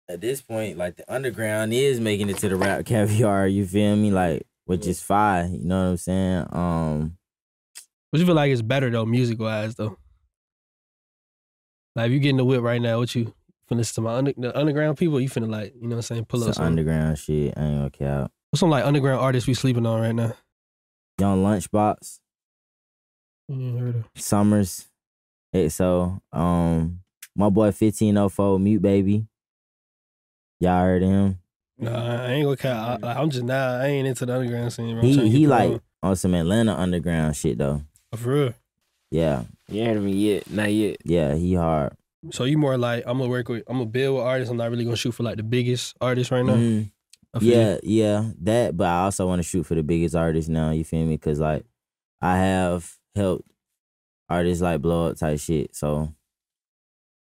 at this point, like the underground is making it to the rap caviar. You feel me? Like, which is fine. You know what I'm saying? Um, what you feel like is better though, music wise though? Like if you get in the whip right now, what you finna listen to my under, the underground people, you finna like, you know what I'm saying, pull up some some underground shit. I ain't gonna cap. what's some like underground artists we sleeping on right now? Young Lunchbox, You ain't heard of. Summers. Hey, so um, my boy fifteen oh four mute baby. Y'all heard him? Nah, I ain't gonna count. I, I'm just nah. I ain't into the underground scene. Bro. He he like on. on some Atlanta underground shit though. Oh, for real. Yeah, You ain't heard of me yet? Not yet. yeah, he hard. So you more like I'm gonna work with. I'm gonna build with artists. I'm not really gonna shoot for like the biggest artists right now. Mm-hmm. I you. Yeah, yeah, that. But I also want to shoot for the biggest artists now. You feel me? Cause like I have helped artists like blow up type shit. So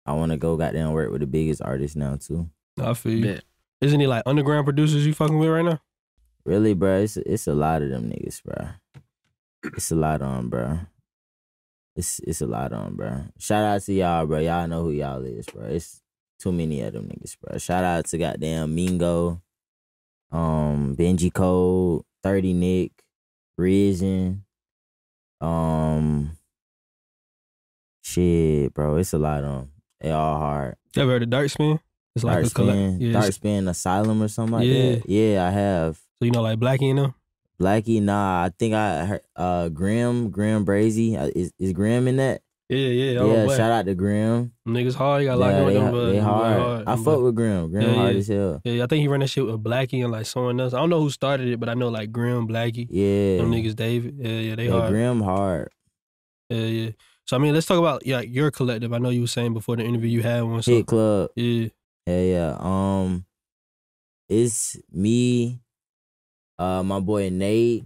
I want to go goddamn work with the biggest artists now too. I feel you. Bet. Isn't he like underground producers you fucking with right now? Really, bro. It's it's a lot of them niggas, bro. It's a lot on, bro. It's it's a lot on, bro. Shout out to y'all, bro. Y'all know who y'all is, bro. It's too many of them niggas, bro. Shout out to goddamn Mingo, um, Benji Cole, Thirty Nick, Risen, um, shit, bro. It's a lot on. They all hard. You ever heard of Dark Spin? It's like Dark a collect. Spin, Yeah, Dark Spin Asylum or something like Yeah. that. Yeah, I have. so you know like Blackie and them. Blackie, nah, I think I heard uh Grim, Grim Brazy. Uh, Is is Grim in that? Yeah, yeah. Yeah, shout out to Grim. Niggas hard. You got locked Yeah, with they, them, but them boy hard. I fuck with Grim. Grim Yeah, hard yeah. as hell. Yeah, I think he ran that shit with Blackie and like someone else. I don't know who started it, but I know like Grim, Blackie, Yeah. them niggas, David. Yeah, yeah, they yeah, hard. Grim hard. Yeah, yeah. So I mean, let's talk about yeah your collective. I know you were saying before the interview you had one. So Hit Club. yeah, Yeah, yeah. Um it's me, uh my boy Nate,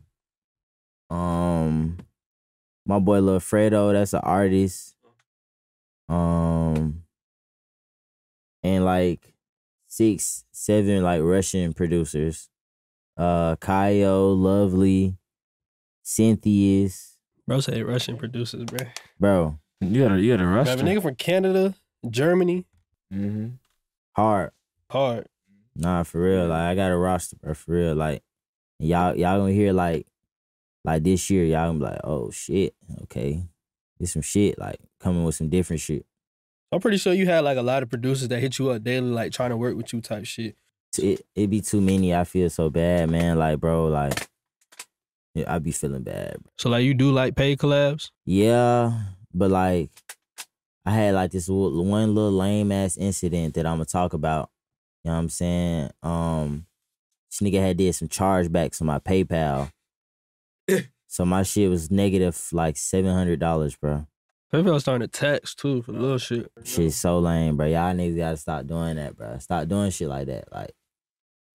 um my boy Lil Fredo, that's an artist. Um and like six, seven like Russian producers. Uh Kaio, Lovely, Cynthia's, bro said Russian producers, bro. bro, You got a you got a Bro, roster. a nigga from Canada, Germany, mm-hmm. hard. hard. Nah, for real. Like I got a roster, bro. For real. Like y'all, y'all gonna hear like, like this year, y'all gonna be like, oh shit, okay, there's some shit like coming with some different shit. I'm pretty sure you had like a lot of producers that hit you up daily, like trying to work with you type shit. It it be too many. I feel so bad, man. Like, bro, like, yeah, I be feeling bad. So like you do like paid collabs? Yeah, but like, I had like this one one little lame ass incident that I'm gonna talk about. You know what I'm saying? Um, this nigga had did some chargebacks on my PayPal. so my shit was negative like seven hundred dollars, bro. PayPal starting to tax too for little shit. Shit's so lame, bro. Y'all niggas gotta stop doing that, bro. Stop doing shit like that. Like,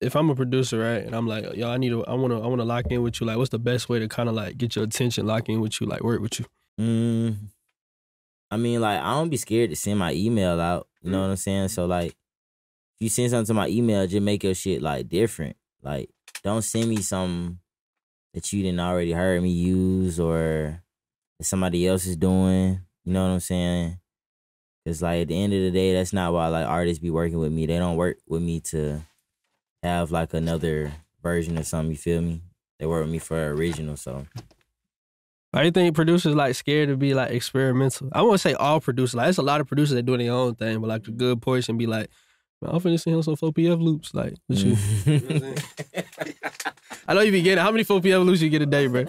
If I'm a producer, right, and I'm like, yo, I need to, I wanna, I wanna lock in with you. Like, what's the best way to kind of like get your attention, lock in with you, like work with you? mm, I mean, like, I don't be scared to send my email out. You know what I'm saying? So like, if you send something to my email, just make your shit like different. Like, don't send me something that you didn't already heard me use or that somebody else is doing. You know what I'm saying? Cause like at the end of the day, that's not why like artists be working with me. They don't work with me to have like another version of something. You feel me? They work with me for original. So I you think producers like scared to be like experimental. I won't say all producers. Like, it's a lot of producers that do their own thing, but like a good portion be like, man, I'm finna send him some 4PF loops. Like, what you? I know you be getting how many 4PF loops you get a day, bro?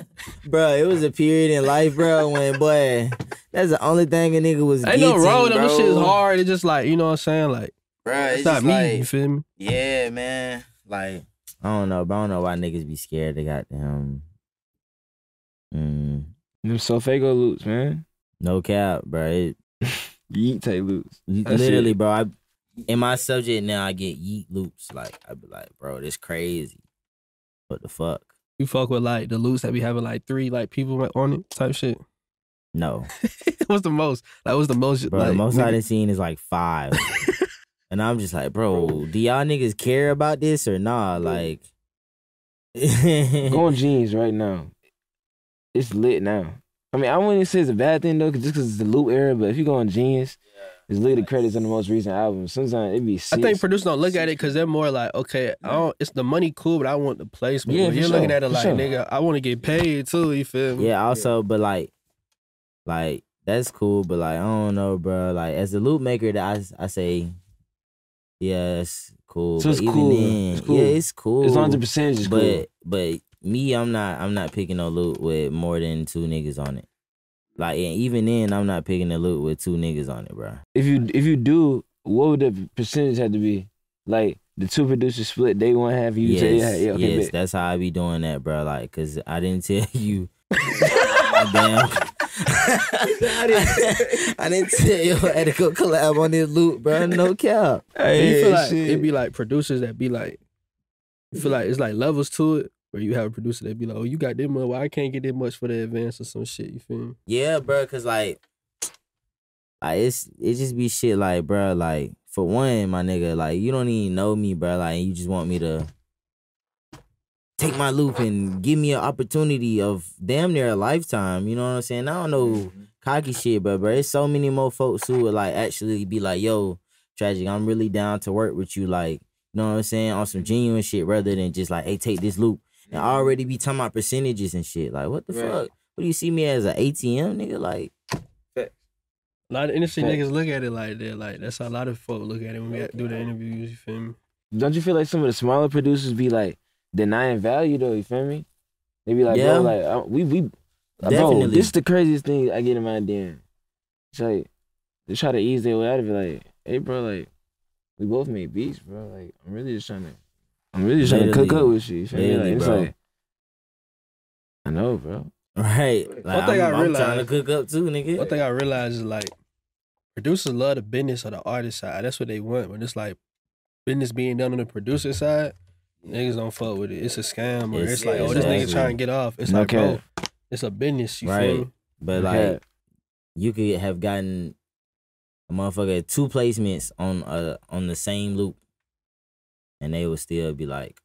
bro, it was a period in life, bro, when boy, that's the only thing a nigga was. Ain't no getting, wrong with them. This shit is bro. hard. It's just like you know what I'm saying. Like, bro. it's not me. you feel me? yeah, man. Like I don't know, but I don't know why niggas be scared. They got them. Mm, Them SoFaygo loops, man. no cap, bro. It, Yeat type loops. That's literally, it. bro. I in my subject now, I get Yeat loops. Like I be like, bro, this crazy. What the fuck? You fuck with like the loops that be having like three like people on it type shit. No, what's the most? Like, what's the most? bro. like, the most I nigga- done seen is like five. And I'm just like, bro, do y'all niggas care about this or nah? Like, Go on Genius right now. It's lit now. I mean, I wouldn't say it's a bad thing though, 'cause just because it's the loop era. But if you go on Genius, it's look at the credits on the most recent album. Sometimes it be. I think producers don't look at it because they're more like, okay, I don't. It's the money cool, but I want the placement. Yeah, When you're looking at it for like, sure. nigga, I want to get paid too. You feel me? yeah, also, but like, like that's cool, but like I don't know, bro. Like as a loop maker, that I I say, yeah, cool. So it's cool. then, It's cool. yeah, it's cool. as long as the percentage is but cool. but me, I'm not I'm not picking no loop with more than two niggas on it. Like and even then, I'm not picking a loop with two niggas on it, bro. If you if you do, what would the percentage have to be? Like the two producers split, they one half, you yes, say yeah, yeah, okay, yes, bet. that's how I be doing that, bro. Like, cause I didn't tell you. I'm damn. I didn't tell you I had to go collab on this loop, bro. No cap. And you feel like shit. it'd be like producers that be like, you feel like it's like levels to it, where you have a producer that be like, oh, you got this much, well, I can't get that much for the advance or some shit. You feel me? Yeah, bro. Cause like, like it's it just be shit like, bro. Like for one, my nigga, like you don't even know me, bro. Like you just want me to take my loop and give me an opportunity of damn near a lifetime. You know what I'm saying? I don't know mm-hmm. cocky shit, but bro, it's so many more folks who would like actually be like, yo, tragic. I'm really down to work with you. Like, you know what I'm saying? On some genuine shit rather than just like, hey, take this loop. And I already be talking about percentages and shit. Like, what the Right. fuck? What do you see me as an ATM nigga? Like, A lot of industry Fact. niggas look at it like that. Like that's how a lot of folk look at it when we do the interviews. You feel me? Don't you feel like some of the smaller producers be like denying value though? You feel me? They be like, Yeah. bro, like uh, we we, bro, Definitely. this is the craziest thing I get in my DM. It's like they try to ease their way out of it. Like, hey, bro, like we both made beats, bro. Like I'm really just trying to, I'm really just trying to cook up with you. you feel me? Literally, Like, it's bro. like, I know, bro. right. Like, One thing I'm, I I'm trying to realized- cook up too, nigga. One thing I realized is like producers love the business of the artist side. That's what they want. When it's like business being done on the producer side, niggas don't fuck with it. It's a scam or It's- it's, like, yeah, oh, this nigga exactly. trying to get off. It's No like, bro, cap. it's a business. You Right. feel me? But Okay. like, you could have gotten a motherfucker two placements on uh on the same loop, and they would still be like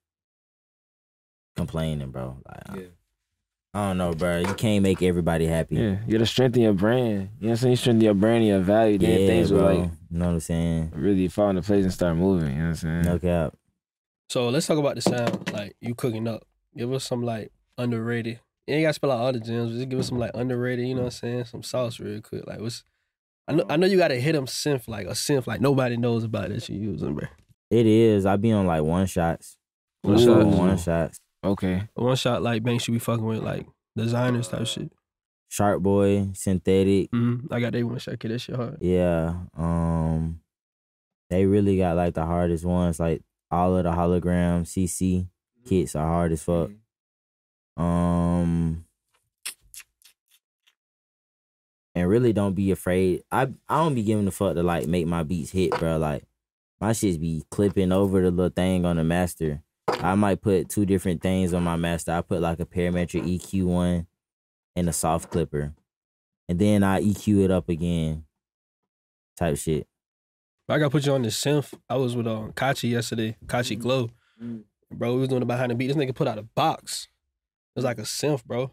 complaining, bro. Like, I- I don't know, bro. You can't make everybody happy. Yeah, you gotta strengthen your brand. You know what I'm saying? You strengthen your brand and your value. Then Yeah, things bro. will like you know what I'm saying? really fall into place and start moving. You know what I'm saying? No cap. So let's talk about the sound. Like you cooking up. Give us some like underrated. You ain't gotta spell out all the gems. Just give us some like underrated. You know what I'm saying? Some sauce real quick. Like what's I know I know you gotta hit them synth like a synth like nobody knows about that you using, bro. It is. I be on like one shots. One I be one shots. Okay. One shot like Banks you be fucking with like designers type shit. Sharp boy, synthetic. hmm I got they one shot. Kid, that shit hard. Yeah. Um they really got like the hardest ones. Like all of the hologram CC kits are hard as fuck. Um and really don't be afraid. I I don't be giving a fuck to like make my beats hit, bro. Like my shits be clipping over the little thing on the master. I might put two different things on my master. I put like a parametric EQ one and a soft clipper. And then I EQ it up again. Type shit. I gotta put you on this synth. I was with uh, Kachi yesterday. Kachi Glow. Mhm. Bro, we was doing the behind the beat. This nigga put out a box. It was like a synth, bro.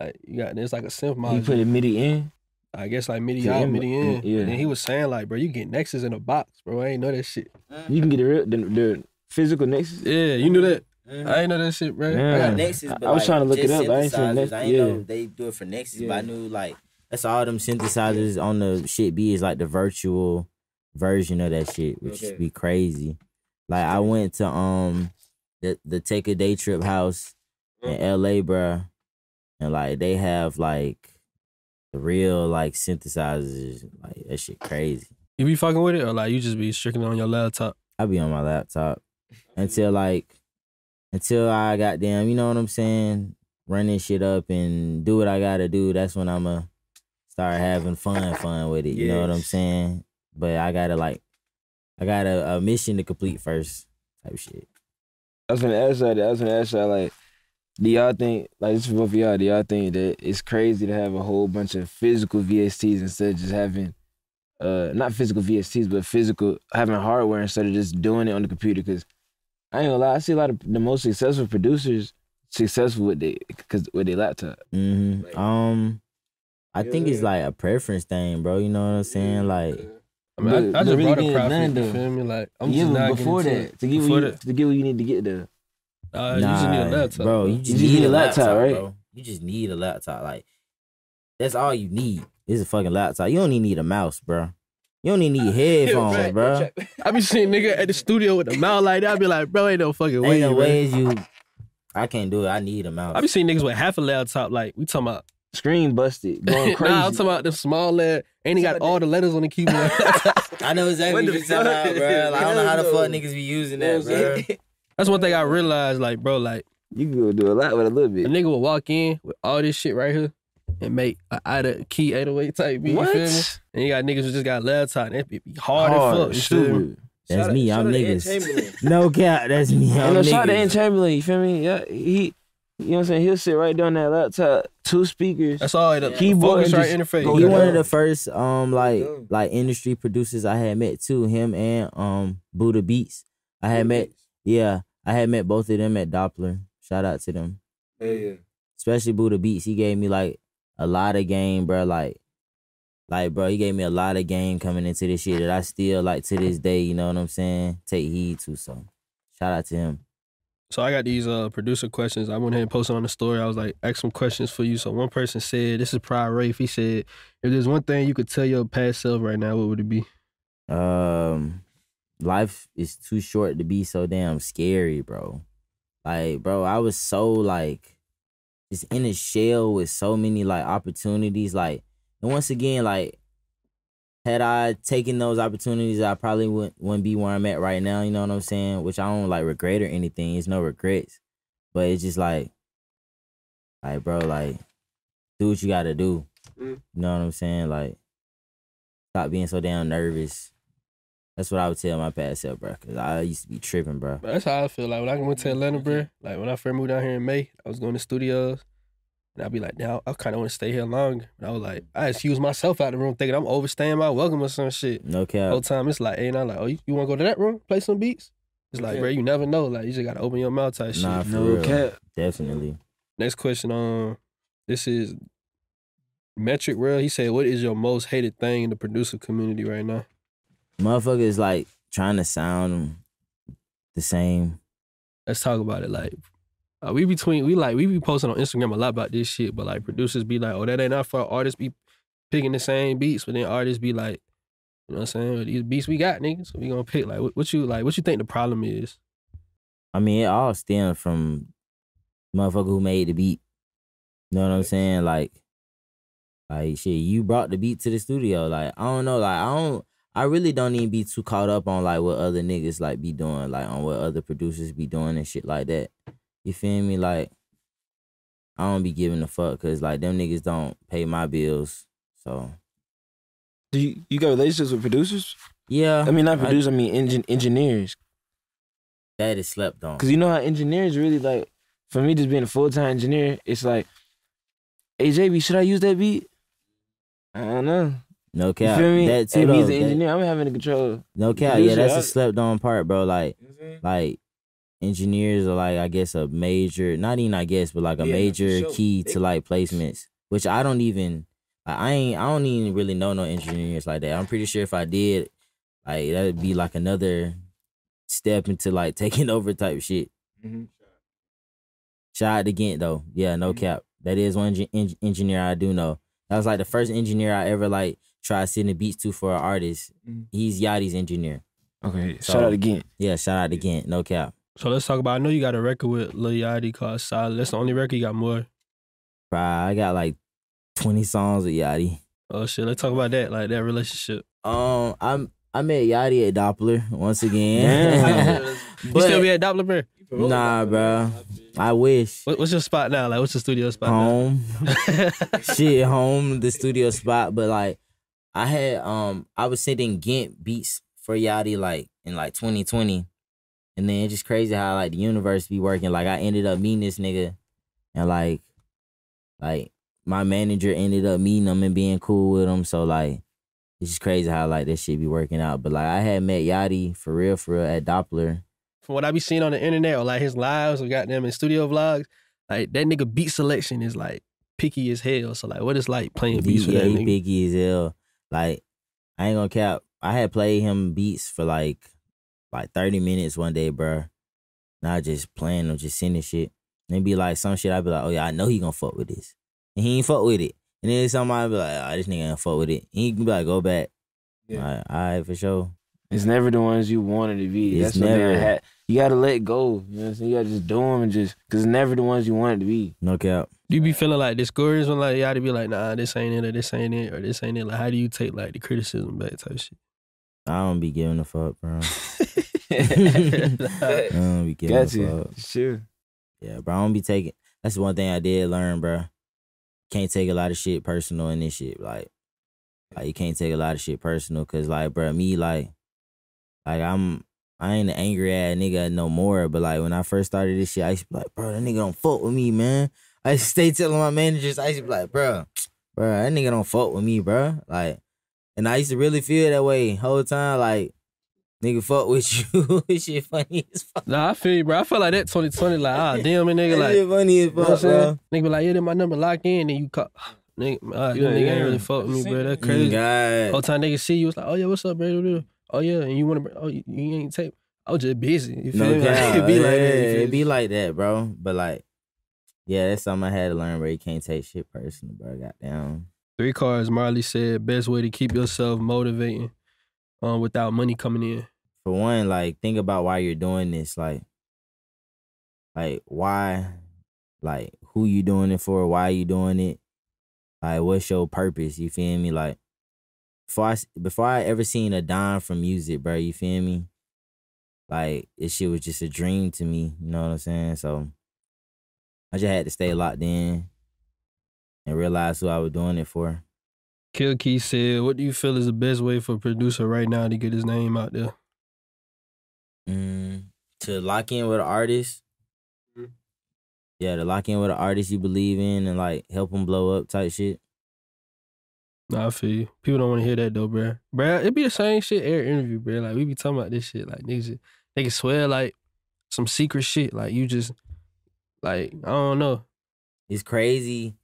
Like you got it's like a synth You module. put a MIDI in. I guess like MIDI Yeah, out, MIDI in. yeah. And he was saying like, bro, you get Nexus in a box, bro. I ain't know that shit. You can get the real the, the physical Nexus. Yeah, you knew that. I ain't know that shit, bro. I Yeah. got Nexus, I- but I was like, trying to look it up. I ain't seen synthesizers. Nex- I ain't yeah. know they do it for Nexus, but I knew like that's all them synthesizers on the shit be is like the virtual version of that shit, which Okay. be crazy. Like I went to um the the Take a Day Trip house in LA, bro, and like they have like the real like synthesizers, like that shit crazy. You be fucking with it or like you just be strictly on your laptop? I be on my laptop until like until I got damn, you know what I'm saying, running shit up and do what I gotta do. That's when I'ma start having fun, fun with it. You know what I'm saying? But I gotta like, I got a, a uh, mission to complete first, type shit. I was gonna ask that. I was gonna ask y'all like, do y'all think like this for both of y'all? Do y'all think that it's crazy to have a whole bunch of physical VSTs instead of just having, uh, not physical VSTs, but physical having hardware instead of just doing it on the computer? Because I ain't gonna lie, I see a lot of the most successful producers successful with they because with their laptop. hmm Like- Um, I think it's like a preference thing, bro. You know what I'm saying? Like, I mean, But- I, I just really brought a getting it profit. You feel me? Like I'm yeah, just not before getting that, into to it. get before what you, that, to get what you need to get there. Uh, you just need a Nah, laptop, bro. You just, just need, need a a laptop, laptop, right? bro. You just need a laptop. Like that's all you need. Is a fucking laptop. You don't even need a mouse, bro. You don't even need headphones, Right, bro. right. I be seeing nigga at the studio with a mouse like that. I be like, bro, ain't no fucking Ain't way, no bro. ways you. I can't do it. I need a mouse. I be seeing niggas with half a laptop. Like we talking about screen busted, going crazy. nah, I'm talking about the small letter, and he got all the letters on the keyboard. I know exactly What what you're talking about, bro. Like, I don't know how the fuck niggas be using that, bro. That's one thing I realized, like, bro, like you can go do a lot with a little bit. a nigga will walk in with all this shit right here and make a out of key 808 type beat. You feel me? What? And you got niggas who just got laptop and it be hard, Hard, as fuck. You feel me? That's Shout me. out- I'm shout out to Ed niggas. No cap. That's me. Ain't I'm no shot to niggas. Chamberlain. You feel me? Yeah, he. You know what I'm saying? He'll sit right there on that laptop, two speakers. That's all. The Keyboard focus and right interface. He one of the first um like Yeah. like industry producers I had met too. Him and um Buddha Beats. I had met yeah, I had met both of them at Doppler. Shout out to them. Yeah, yeah. Especially Buddha Beats. He gave me like a lot of game, bro. Like like bro, he gave me a lot of game coming into this shit that I still like to this day, you know what I'm saying? Take heed to so shout out to him. So I got these uh producer questions. I went ahead and posted on the story. I was like, ask some questions for you. So one person said, this is Pride Rafe. He said, if there's one thing you could tell your past self right now, what would it be? um life is too short to be so damn scary, bro. Like, bro, I was so like just in a shell with so many like opportunities. Like, and once again, like had I taken those opportunities, I probably wouldn't, wouldn't be where I'm at right now. You know what I'm saying? Which I don't like regret or anything. It's no regrets, but it's just like, like, bro, like, do what you got to do. Mm. You know what I'm saying? Like, stop being so damn nervous. That's what I would tell my past self, bro. Cause I used to be tripping, bro. But that's how I feel. Like when I went to Atlanta, bro, like when I first moved down here in May, I was going to studios. And I'd be like, now I kind of want to stay here longer. And I was like, I excuse myself out of the room thinking I'm overstaying my welcome or some shit. No The cap. whole time it's like, hey, and I'm like, oh, you, you want to go to that room, play some beats? It's like, Okay. bro, you never know. Like you just got to open your mouth type shit. Nah, for No real. cap. Definitely. Next question. Um, this is Metric Real. He said, "What is your most hated thing in the producer community right now?" Motherfuckers like trying to sound the same. Let's talk about it. Like, uh, we between we like we be posting on Instagram a lot about this shit, but like producers be like, "Oh, that ain't our fault." Artists be picking the same beats, but then artists be like, "You know what I'm saying? These beats we got, niggas. So we gonna pick like what, what you like. What you think the problem is? I mean, it all stems from motherfucker who made the beat. You know what I'm saying? Like, like shit, you brought the beat to the studio. Like, I don't know. Like, I don't. I really don't even be too caught up on like what other niggas like be doing, like on what other producers be doing and shit like that. You feel me? Like, I don't be giving a fuck because like them niggas don't pay my bills. So Do you, you got relationships with producers? yeah, I mean, not I- producers. I, mean, engin- engineers. that is slept on. Because you know how engineers really like. For me, just being a full time engineer, it's like, hey JB, should I use that beat? I don't know. No You cap. feel me? That too though. me as an That- engineer, I'm having the control. No cap. Yeah, that's a slept on part, bro. Like, You know what I'm saying? like engineers are like I guess a major, not even I guess, but like a Yeah, major sure. key to like placements, which I don't even. I ain't. I don't even really know no engineers like that. I'm pretty sure if I did, like that'd be like another step into like taking over type shit. Mhm. Shout out to though. Yeah, no Mhm. cap. That is one en- engineer I do know. That was like the first engineer I ever like tried sending beats to for an artist. Mhm. He's Yachty's engineer. Okay, So- shout out again. Yeah, shout out again. No cap. So let's talk about. I know you got a record with Lil Yachty called Solid. That's the only record you got more. Bro, I got like 20 songs with Yachty. Oh shit, let's talk about that. Like that relationship. Um, I'm I met Yachty at Doppler once again. Damn. You but still be at Doppler, bro? nah, bro. I wish What, what's your spot now? Like, what's the studio spot home, now? shit, home, the studio spot. But like, I had um, I was sending Gent beats for Yachty like in like 2020, and then it's just crazy how like the universe be working. Like I ended up meeting this nigga, and like, like my manager ended up meeting him and being cool with him. So like, it's just crazy how like this shit be working out. But like, I had met Yachty for real, for real at Doppler. From what I be seeing on the internet or like his lives or goddamn in studio vlogs, like that nigga beat selection is like picky as hell. So like, what is like playing beats for yeah, that nigga? biggie as hell. Like, I ain't gonna cap. I had played him beats for like like 30 minutes one day, bro. Not just playing them, just sending shit. And it be like some shit, I'd be like, oh yeah, I know he gonna fuck with this. And he ain't fuck with it. And then somebody be like, oh, this nigga ain't fuck with it. And he can be like, go back. Yeah. Right, all right, for sure. It's never the ones you wanted to be. It's That's never. had. You gotta let go. You know what I'm saying? You gotta just do them and just because it's never the ones you wanted to be. No cap. Do you be feeling like discouraged when like y'all to be like, nah, this ain't it or this ain't it or this ain't it? Like, how do you take like the criticism back type shit? I don't be giving a fuck, bro. I don't be giving Got a you. fuck. Sure. Yeah, bro. I don't be taking. That's one thing I did learn, bro. Can't take a lot of shit personal in this shit. Like, like you can't take a lot of shit personal, cause like, bro, me like, like I'm. I ain't an angry ass nigga no more, but like when I first started this shit, I used to be like, bro, that nigga don't fuck with me, man. I stay telling my managers, I used to be like, bro, bro, that nigga don't fuck with me, bro. Like, and I used to really feel that way whole time, like, nigga fuck with you. this shit funny as fuck. Nah, I feel you, bro. I feel like that 2020, like, ah, damn, it, nigga, That like, shit funny as You know what I'm fuck, saying? bro. Nigga be like, yeah, then my number lock in, and you call. Nigga, uh, Yeah, nigga ain't really fuck with me, bro. That Mm, crazy. God. Whole time niggas see you, it's like, oh yeah, what's up, bro? Oh yeah, and you want to, oh you, you ain't tape. I was just busy. You feel No me? Like, it be like that. Yeah, it be like that, bro. But like, yeah, that's something I had to learn, bro. You can't take shit personal, bro. Goddamn. Three cards. Marley said, best way to keep yourself motivating, um, without money coming in. For one, like, think about why you're doing this. Like, like why, like, who you doing it for? Why you doing it? Like, what's your purpose? You feel me? Like, before I before I ever seen a dime from music, bro. You feel me? Like, this shit was just a dream to me. You know what I'm saying? So, I just had to stay locked in and realize who I was doing it for. Kill Key said, what do you feel is the best way for a producer right now to get his name out there? Mm, to lock in with an artist. Mhm. Yeah, to lock in with an artist you believe in and like help them blow up type shit. Nah, I feel you. People don't want to hear that though, bruh. Bruh, it'd be the same shit air interview, bruh. Like we be talking about this shit. Like niggas, they can swear like some secret shit. Like you just, like I don't know. It's crazy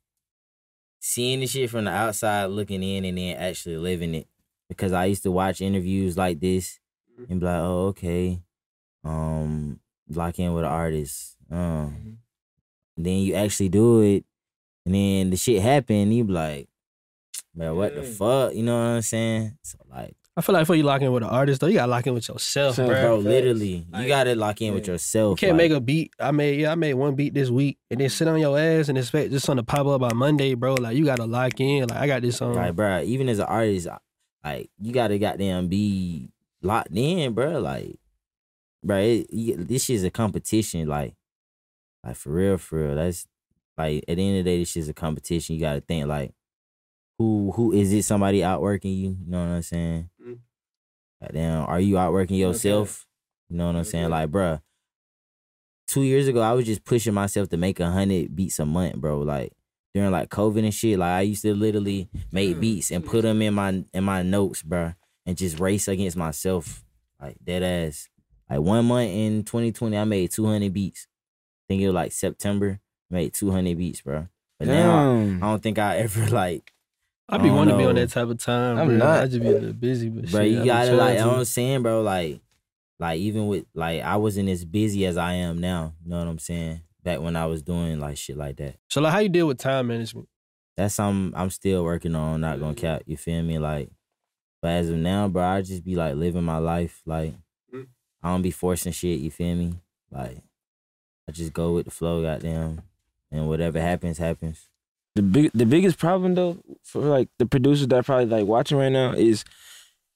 seeing the shit from the outside looking in and then actually living it. Because I used to watch interviews like this and be like, oh, okay. Um, lock in with an artist. Um, then you actually do it, and then the shit happened, you be like, man, what the fuck? You know what I'm saying? So like I feel like before you lock in with an artist though, you gotta lock in with yourself, Self, bruh. bro, facts. literally, you gotta lock in with yourself. You can't like, make a beat. I made yeah, I made one beat this week and then sit on your ass and expect just something to pop up by Monday, bro. Like you gotta lock in. Like I got this on. like, bro. Even as an artist, like you gotta goddamn be locked in, bro. Like, bro, it, you, this shit's a competition. Like, like for real, for real. That's like at the end of the day, this shit's a competition. You gotta think like, who who is it? Somebody outworking you? You know what I'm saying? Mm. Goddamn, are you outworking yourself? You know what I'm saying? Like, bruh, two years ago, I was just pushing myself to make a hundred beats a month, bro. Like during like COVID and shit, like I used to literally make beats and put them in my in my notes, bro, and just race against myself, like dead ass. Like one month in 2020, I made 200 beats. I think it was like September, made 200 beats, bro. But now I Damn. don't think I ever like, I be wanting to be on that type of time, I'm bro. not. I just be a little busy, but bro, shit, you I gotta like, what I'm saying, bro, like, like even with like I wasn't as busy as I am now. You know what I'm saying? Back when I was doing like shit like that. So like, how you deal with time management? that's something I'm still working on. Not gonna cap. You feel me? Like, but as of now, bro, I just be like living my life. Like, Mm. I don't be forcing shit. You feel me? Like, I just go with the flow. Goddamn, and whatever happens, happens. The big, the biggest problem though for like the producers that are probably like watching right now is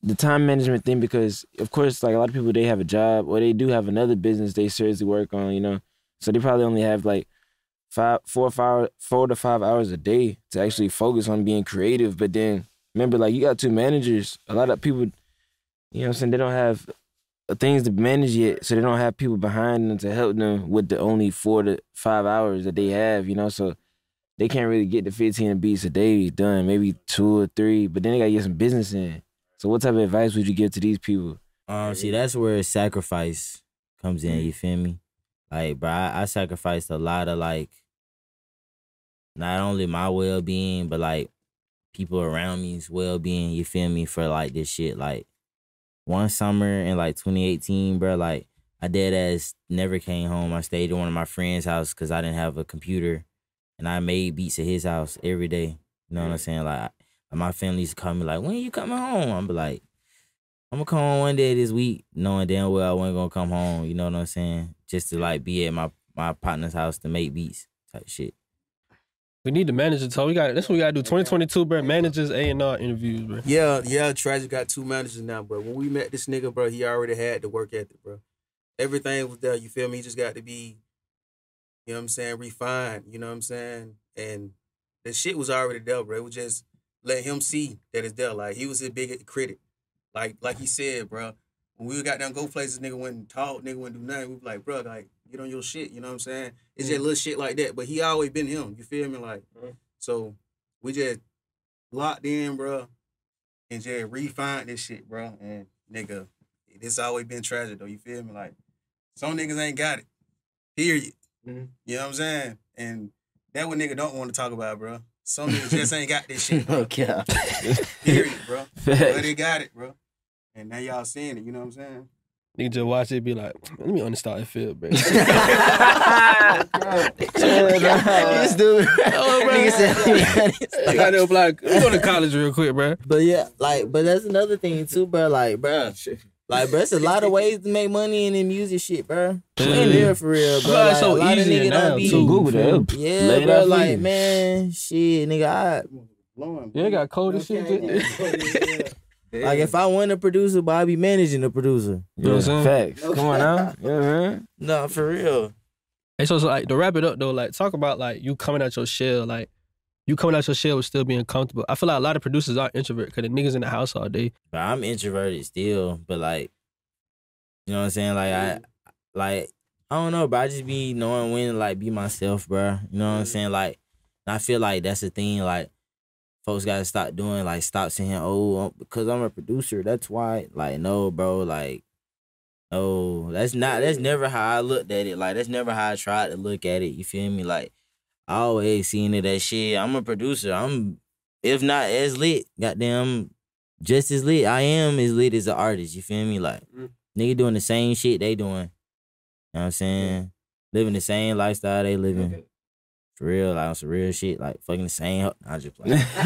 the time management thing because of course like a lot of people they have a job or they do have another business they seriously work on, you know. So they probably only have like five, four, five, four to five hours a day to actually focus on being creative. But then remember, like you got two managers. A lot of people, you know, I'm saying they don't have things to manage yet, so they don't have people behind them to help them with the only four to five hours that they have. You know, so they can't really get the 15 beats a day done, maybe two or three, but then they gotta get some business in. So what type of advice would you give to these people? Um, see, that's where sacrifice comes in. You feel me? Like, bro, I, I sacrificed a lot of like, not only my well being, but like people around me's well being. You feel me? For like this shit, like one summer in like 2018, bro, like I dead ass never came home. I stayed at one of my friends' house because I didn't have a computer, and I made beats at his house every day. You know what I'm mm. saying? Like, my family used to call me like, "When you coming home?" I'm be like. I'm gonna come home one day this week, knowing damn well I wasn't gonna come home. You know what I'm saying? Just to like be at my my partner's house to make beats type shit. We need the manager. So we got that's what we gotta do. 2022, bro. Managers A and R interviews, bro. Yeah, yeah, Tragic got two managers now, bro. When we met this nigga, bro, he already had the work ethic, bro. Everything was there, you feel me? He just got to be, you know what I'm saying, refined, you know what I'm saying? And the shit was already there, bro. It was just let him see that it's there. Like he was a big critic. Like like he said, bro. When we got down go places, nigga wouldn't talk, nigga wouldn't do nothing. We be like, bro, like, get on your shit, you know what I'm saying? It's just little shit like that. But he always been him, you feel me? Like, Mhm. so we just locked in, bro, and just refined this shit, bro. And nigga, it's always been tragic though. You feel me? Like some niggas ain't got it. Period. Mhm. You know what I'm saying? And that what nigga don't want to talk about, bro. Some niggas just ain't got this shit, bro. Okay. Period, bro. But Facts. they got it, bro. And now y'all seeing it. You know what I'm saying? Nigga just watch it, be like, let me understand it feel, bro. you stupid. Oh, bro. Nigga said, I got them like, we go to college real quick, bro. But yeah, like, but that's another thing too, bro. Like, bro, like, bro, it's a lot of ways to make money in the music shit, bro. Yeah. Ain't there for real, bro. Like Like, so a lot of easier niggas now, don't be. too. Google that. Yeah, Lay it bro. Like, you. man, shit, nigga. I Blowing, Yeah, got cold and shit. Okay. like if I want a producer, but I be managing the producer. You know what I'm saying? Facts. Come on now. Yeah, man. No, for real. Hey, so, so like to wrap it up though, like talk about like you coming out your shell, like you coming out your shell with still being comfortable. I feel like a lot of producers are introvert because the niggas in the house all day. But I'm introverted still, but like, you know what I'm saying? Like I, like I don't know, but I just be knowing when to like be myself, bro. You know what I'm saying? Like, I feel like that's the thing. Like, folks gotta stop doing like stop saying, oh, um, because I'm a producer. That's why. Like, no, bro. Like, no, that's not. That's never how I looked at it. Like, that's never how I tried to look at it. You feel me? Like, I always seen it as shit. I'm a producer. I'm if not as lit, goddamn just as lit. I am as lit as an artist. You feel me? Like Mm. nigga doing the same shit they doing. You know what I'm saying? Living the same lifestyle they living. For real, like on some real shit, like fucking the same. I just play.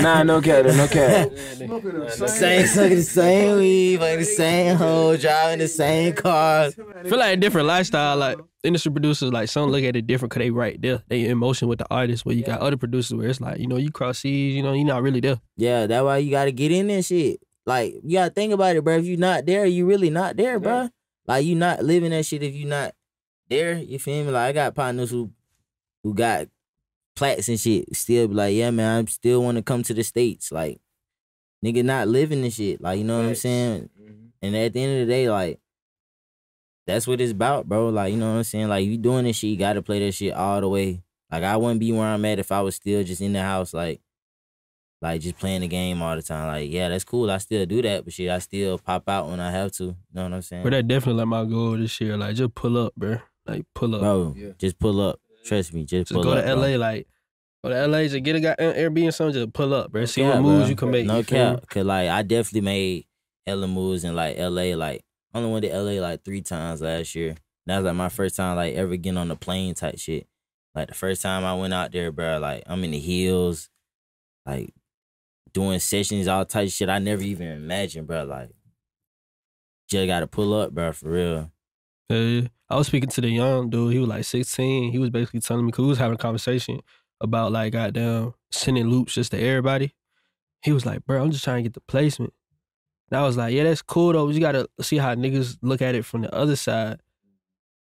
nah, no cat, no cat. Same, fucking the same weed, fucking the same hoe, driving the same cars. feel like a different lifestyle. Like industry producers, like some look at it different because they right there. They in motion with the artist. Where you got other producers where it's like, you know, you cross seas, you know, you're not really there. Yeah, that's why you gotta get in that shit. Like you gotta think about it, bro. If you not there, you really not there, bro. Like you not living that shit if you not there. You feel me? Like I got partners who who got plaques and shit. Still be like, yeah, man, I still want to come to the states. Like nigga, not living the shit. Like you know what I'm Facts. saying? Mm-hmm. And at the end of the day, like that's what it's about, bro. Like you know what I'm saying? Like you doing this shit, you gotta play that shit all the way. Like I wouldn't be where I'm at if I was still just in the house, like like just playing the game all the time. Like, yeah, that's cool. I still do that, but shit, I still pop out when I have to. You know what I'm saying? But that definitely like my goal this year. Like just pull up, bro. Like pull up. Bro, Yeah. just pull up. Trust me, just, Just pull go up. to bro. LA, like go to LA, just get a guy uh, Airbnb something, just pull up, bro. See Yeah, what moves bro. you can make. No you feel me? cap, cause like I definitely made hella moves in like LA. Like I only went to LA like three times last year. That was like my first time like ever getting on the plane type shit. Like the first time I went out there, bro. Like I'm in the hills, like doing sessions, all type of shit I never even imagined, bro. Like just gotta pull up, bro, for real. Yeah. I was speaking to the young dude. He was like 16. He was basically telling me, cause we was having a conversation about like goddamn sending loops just to everybody. He was like, bro, I'm just trying to get the placement. And I was like, yeah, that's cool though. But you gotta see how niggas look at it from the other side.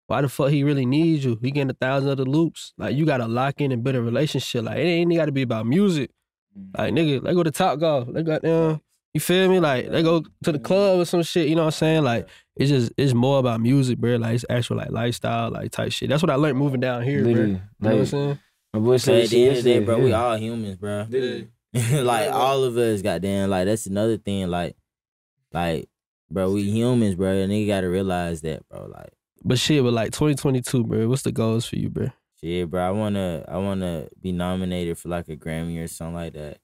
Why the fuck he really needs you? He getting a thousand other loops. Like you gotta lock in and build a relationship. Like it ain't gotta be about music. Mm. Like nigga, let go to Topgolf. Let go down. You feel me? Like they go to the club or some shit. You know what I'm saying? Like it's just it's more about music, bro. Like it's actual like lifestyle, like type shit. That's what I learned moving down here, bro. You Literally. know what I'm saying? my boy said, at the end of the day, yesterday, bro, we all humans, bro. Literally. like all of us, goddamn. Like that's another thing. Like, like, bro, we humans, bro. And you gotta realize that, bro. Like, But shit, but like 2022, bro. What's the goals for you, bro? shit, bro. I wanna, I wanna be nominated for like a Grammy or something like that.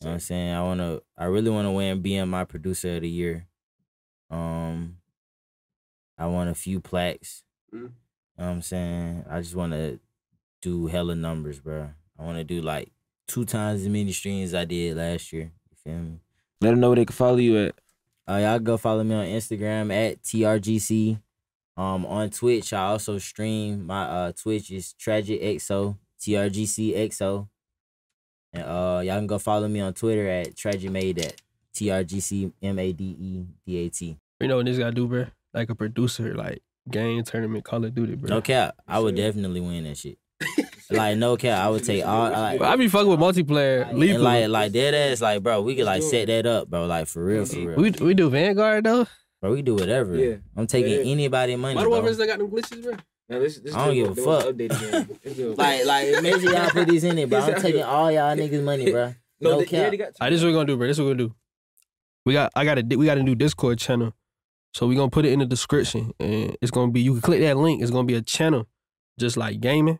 You know what I'm saying? I wanna, I really wanna win being my producer of the year. Um, I want a few plaques. Mm. You know what I'm saying? I just wanna do hella numbers, bro. I wanna do like two times as many streams I did last year. You feel me? Let them know where they can follow you at. Uh, y'all go follow me on Instagram at TRGC Um, on Twitch, I also stream. My uh Twitch is Tragic XO, TRGC XO. And uh y'all can go follow me on Twitter at Tragic Made at TRGC M A D E D A T. You know what this gotta do, bro? Like a producer, like game tournament, Call of Duty, bro. No cap, I would definitely win that shit. like no cap, I would take all like I be fucking with multiplayer. and Lethal. like like dead ass like bro, we could like set that up, bro. Like for real, for real. we we do Vanguard though. bro, we do whatever. Yeah. I'm taking Yeah. anybody money. Modern Bro. Warfare still got them glitches, bro. Now, this, this I don't give a fuck. Like like make sure y'all put these in it, bro. I'm taking all y'all niggas money, bro. No cap. All right, this is what we're gonna do, bro. This is what we're gonna do. We got I got a we got a new Discord channel. So we're gonna put it in the description. And it's gonna be you can click that link, it's gonna be a channel just like gaming.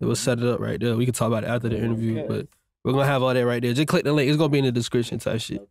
It will set it up right there. We can talk about it after the interview, Okay. but we're gonna have all that right there. Just click the link. It's gonna be in the description type shit.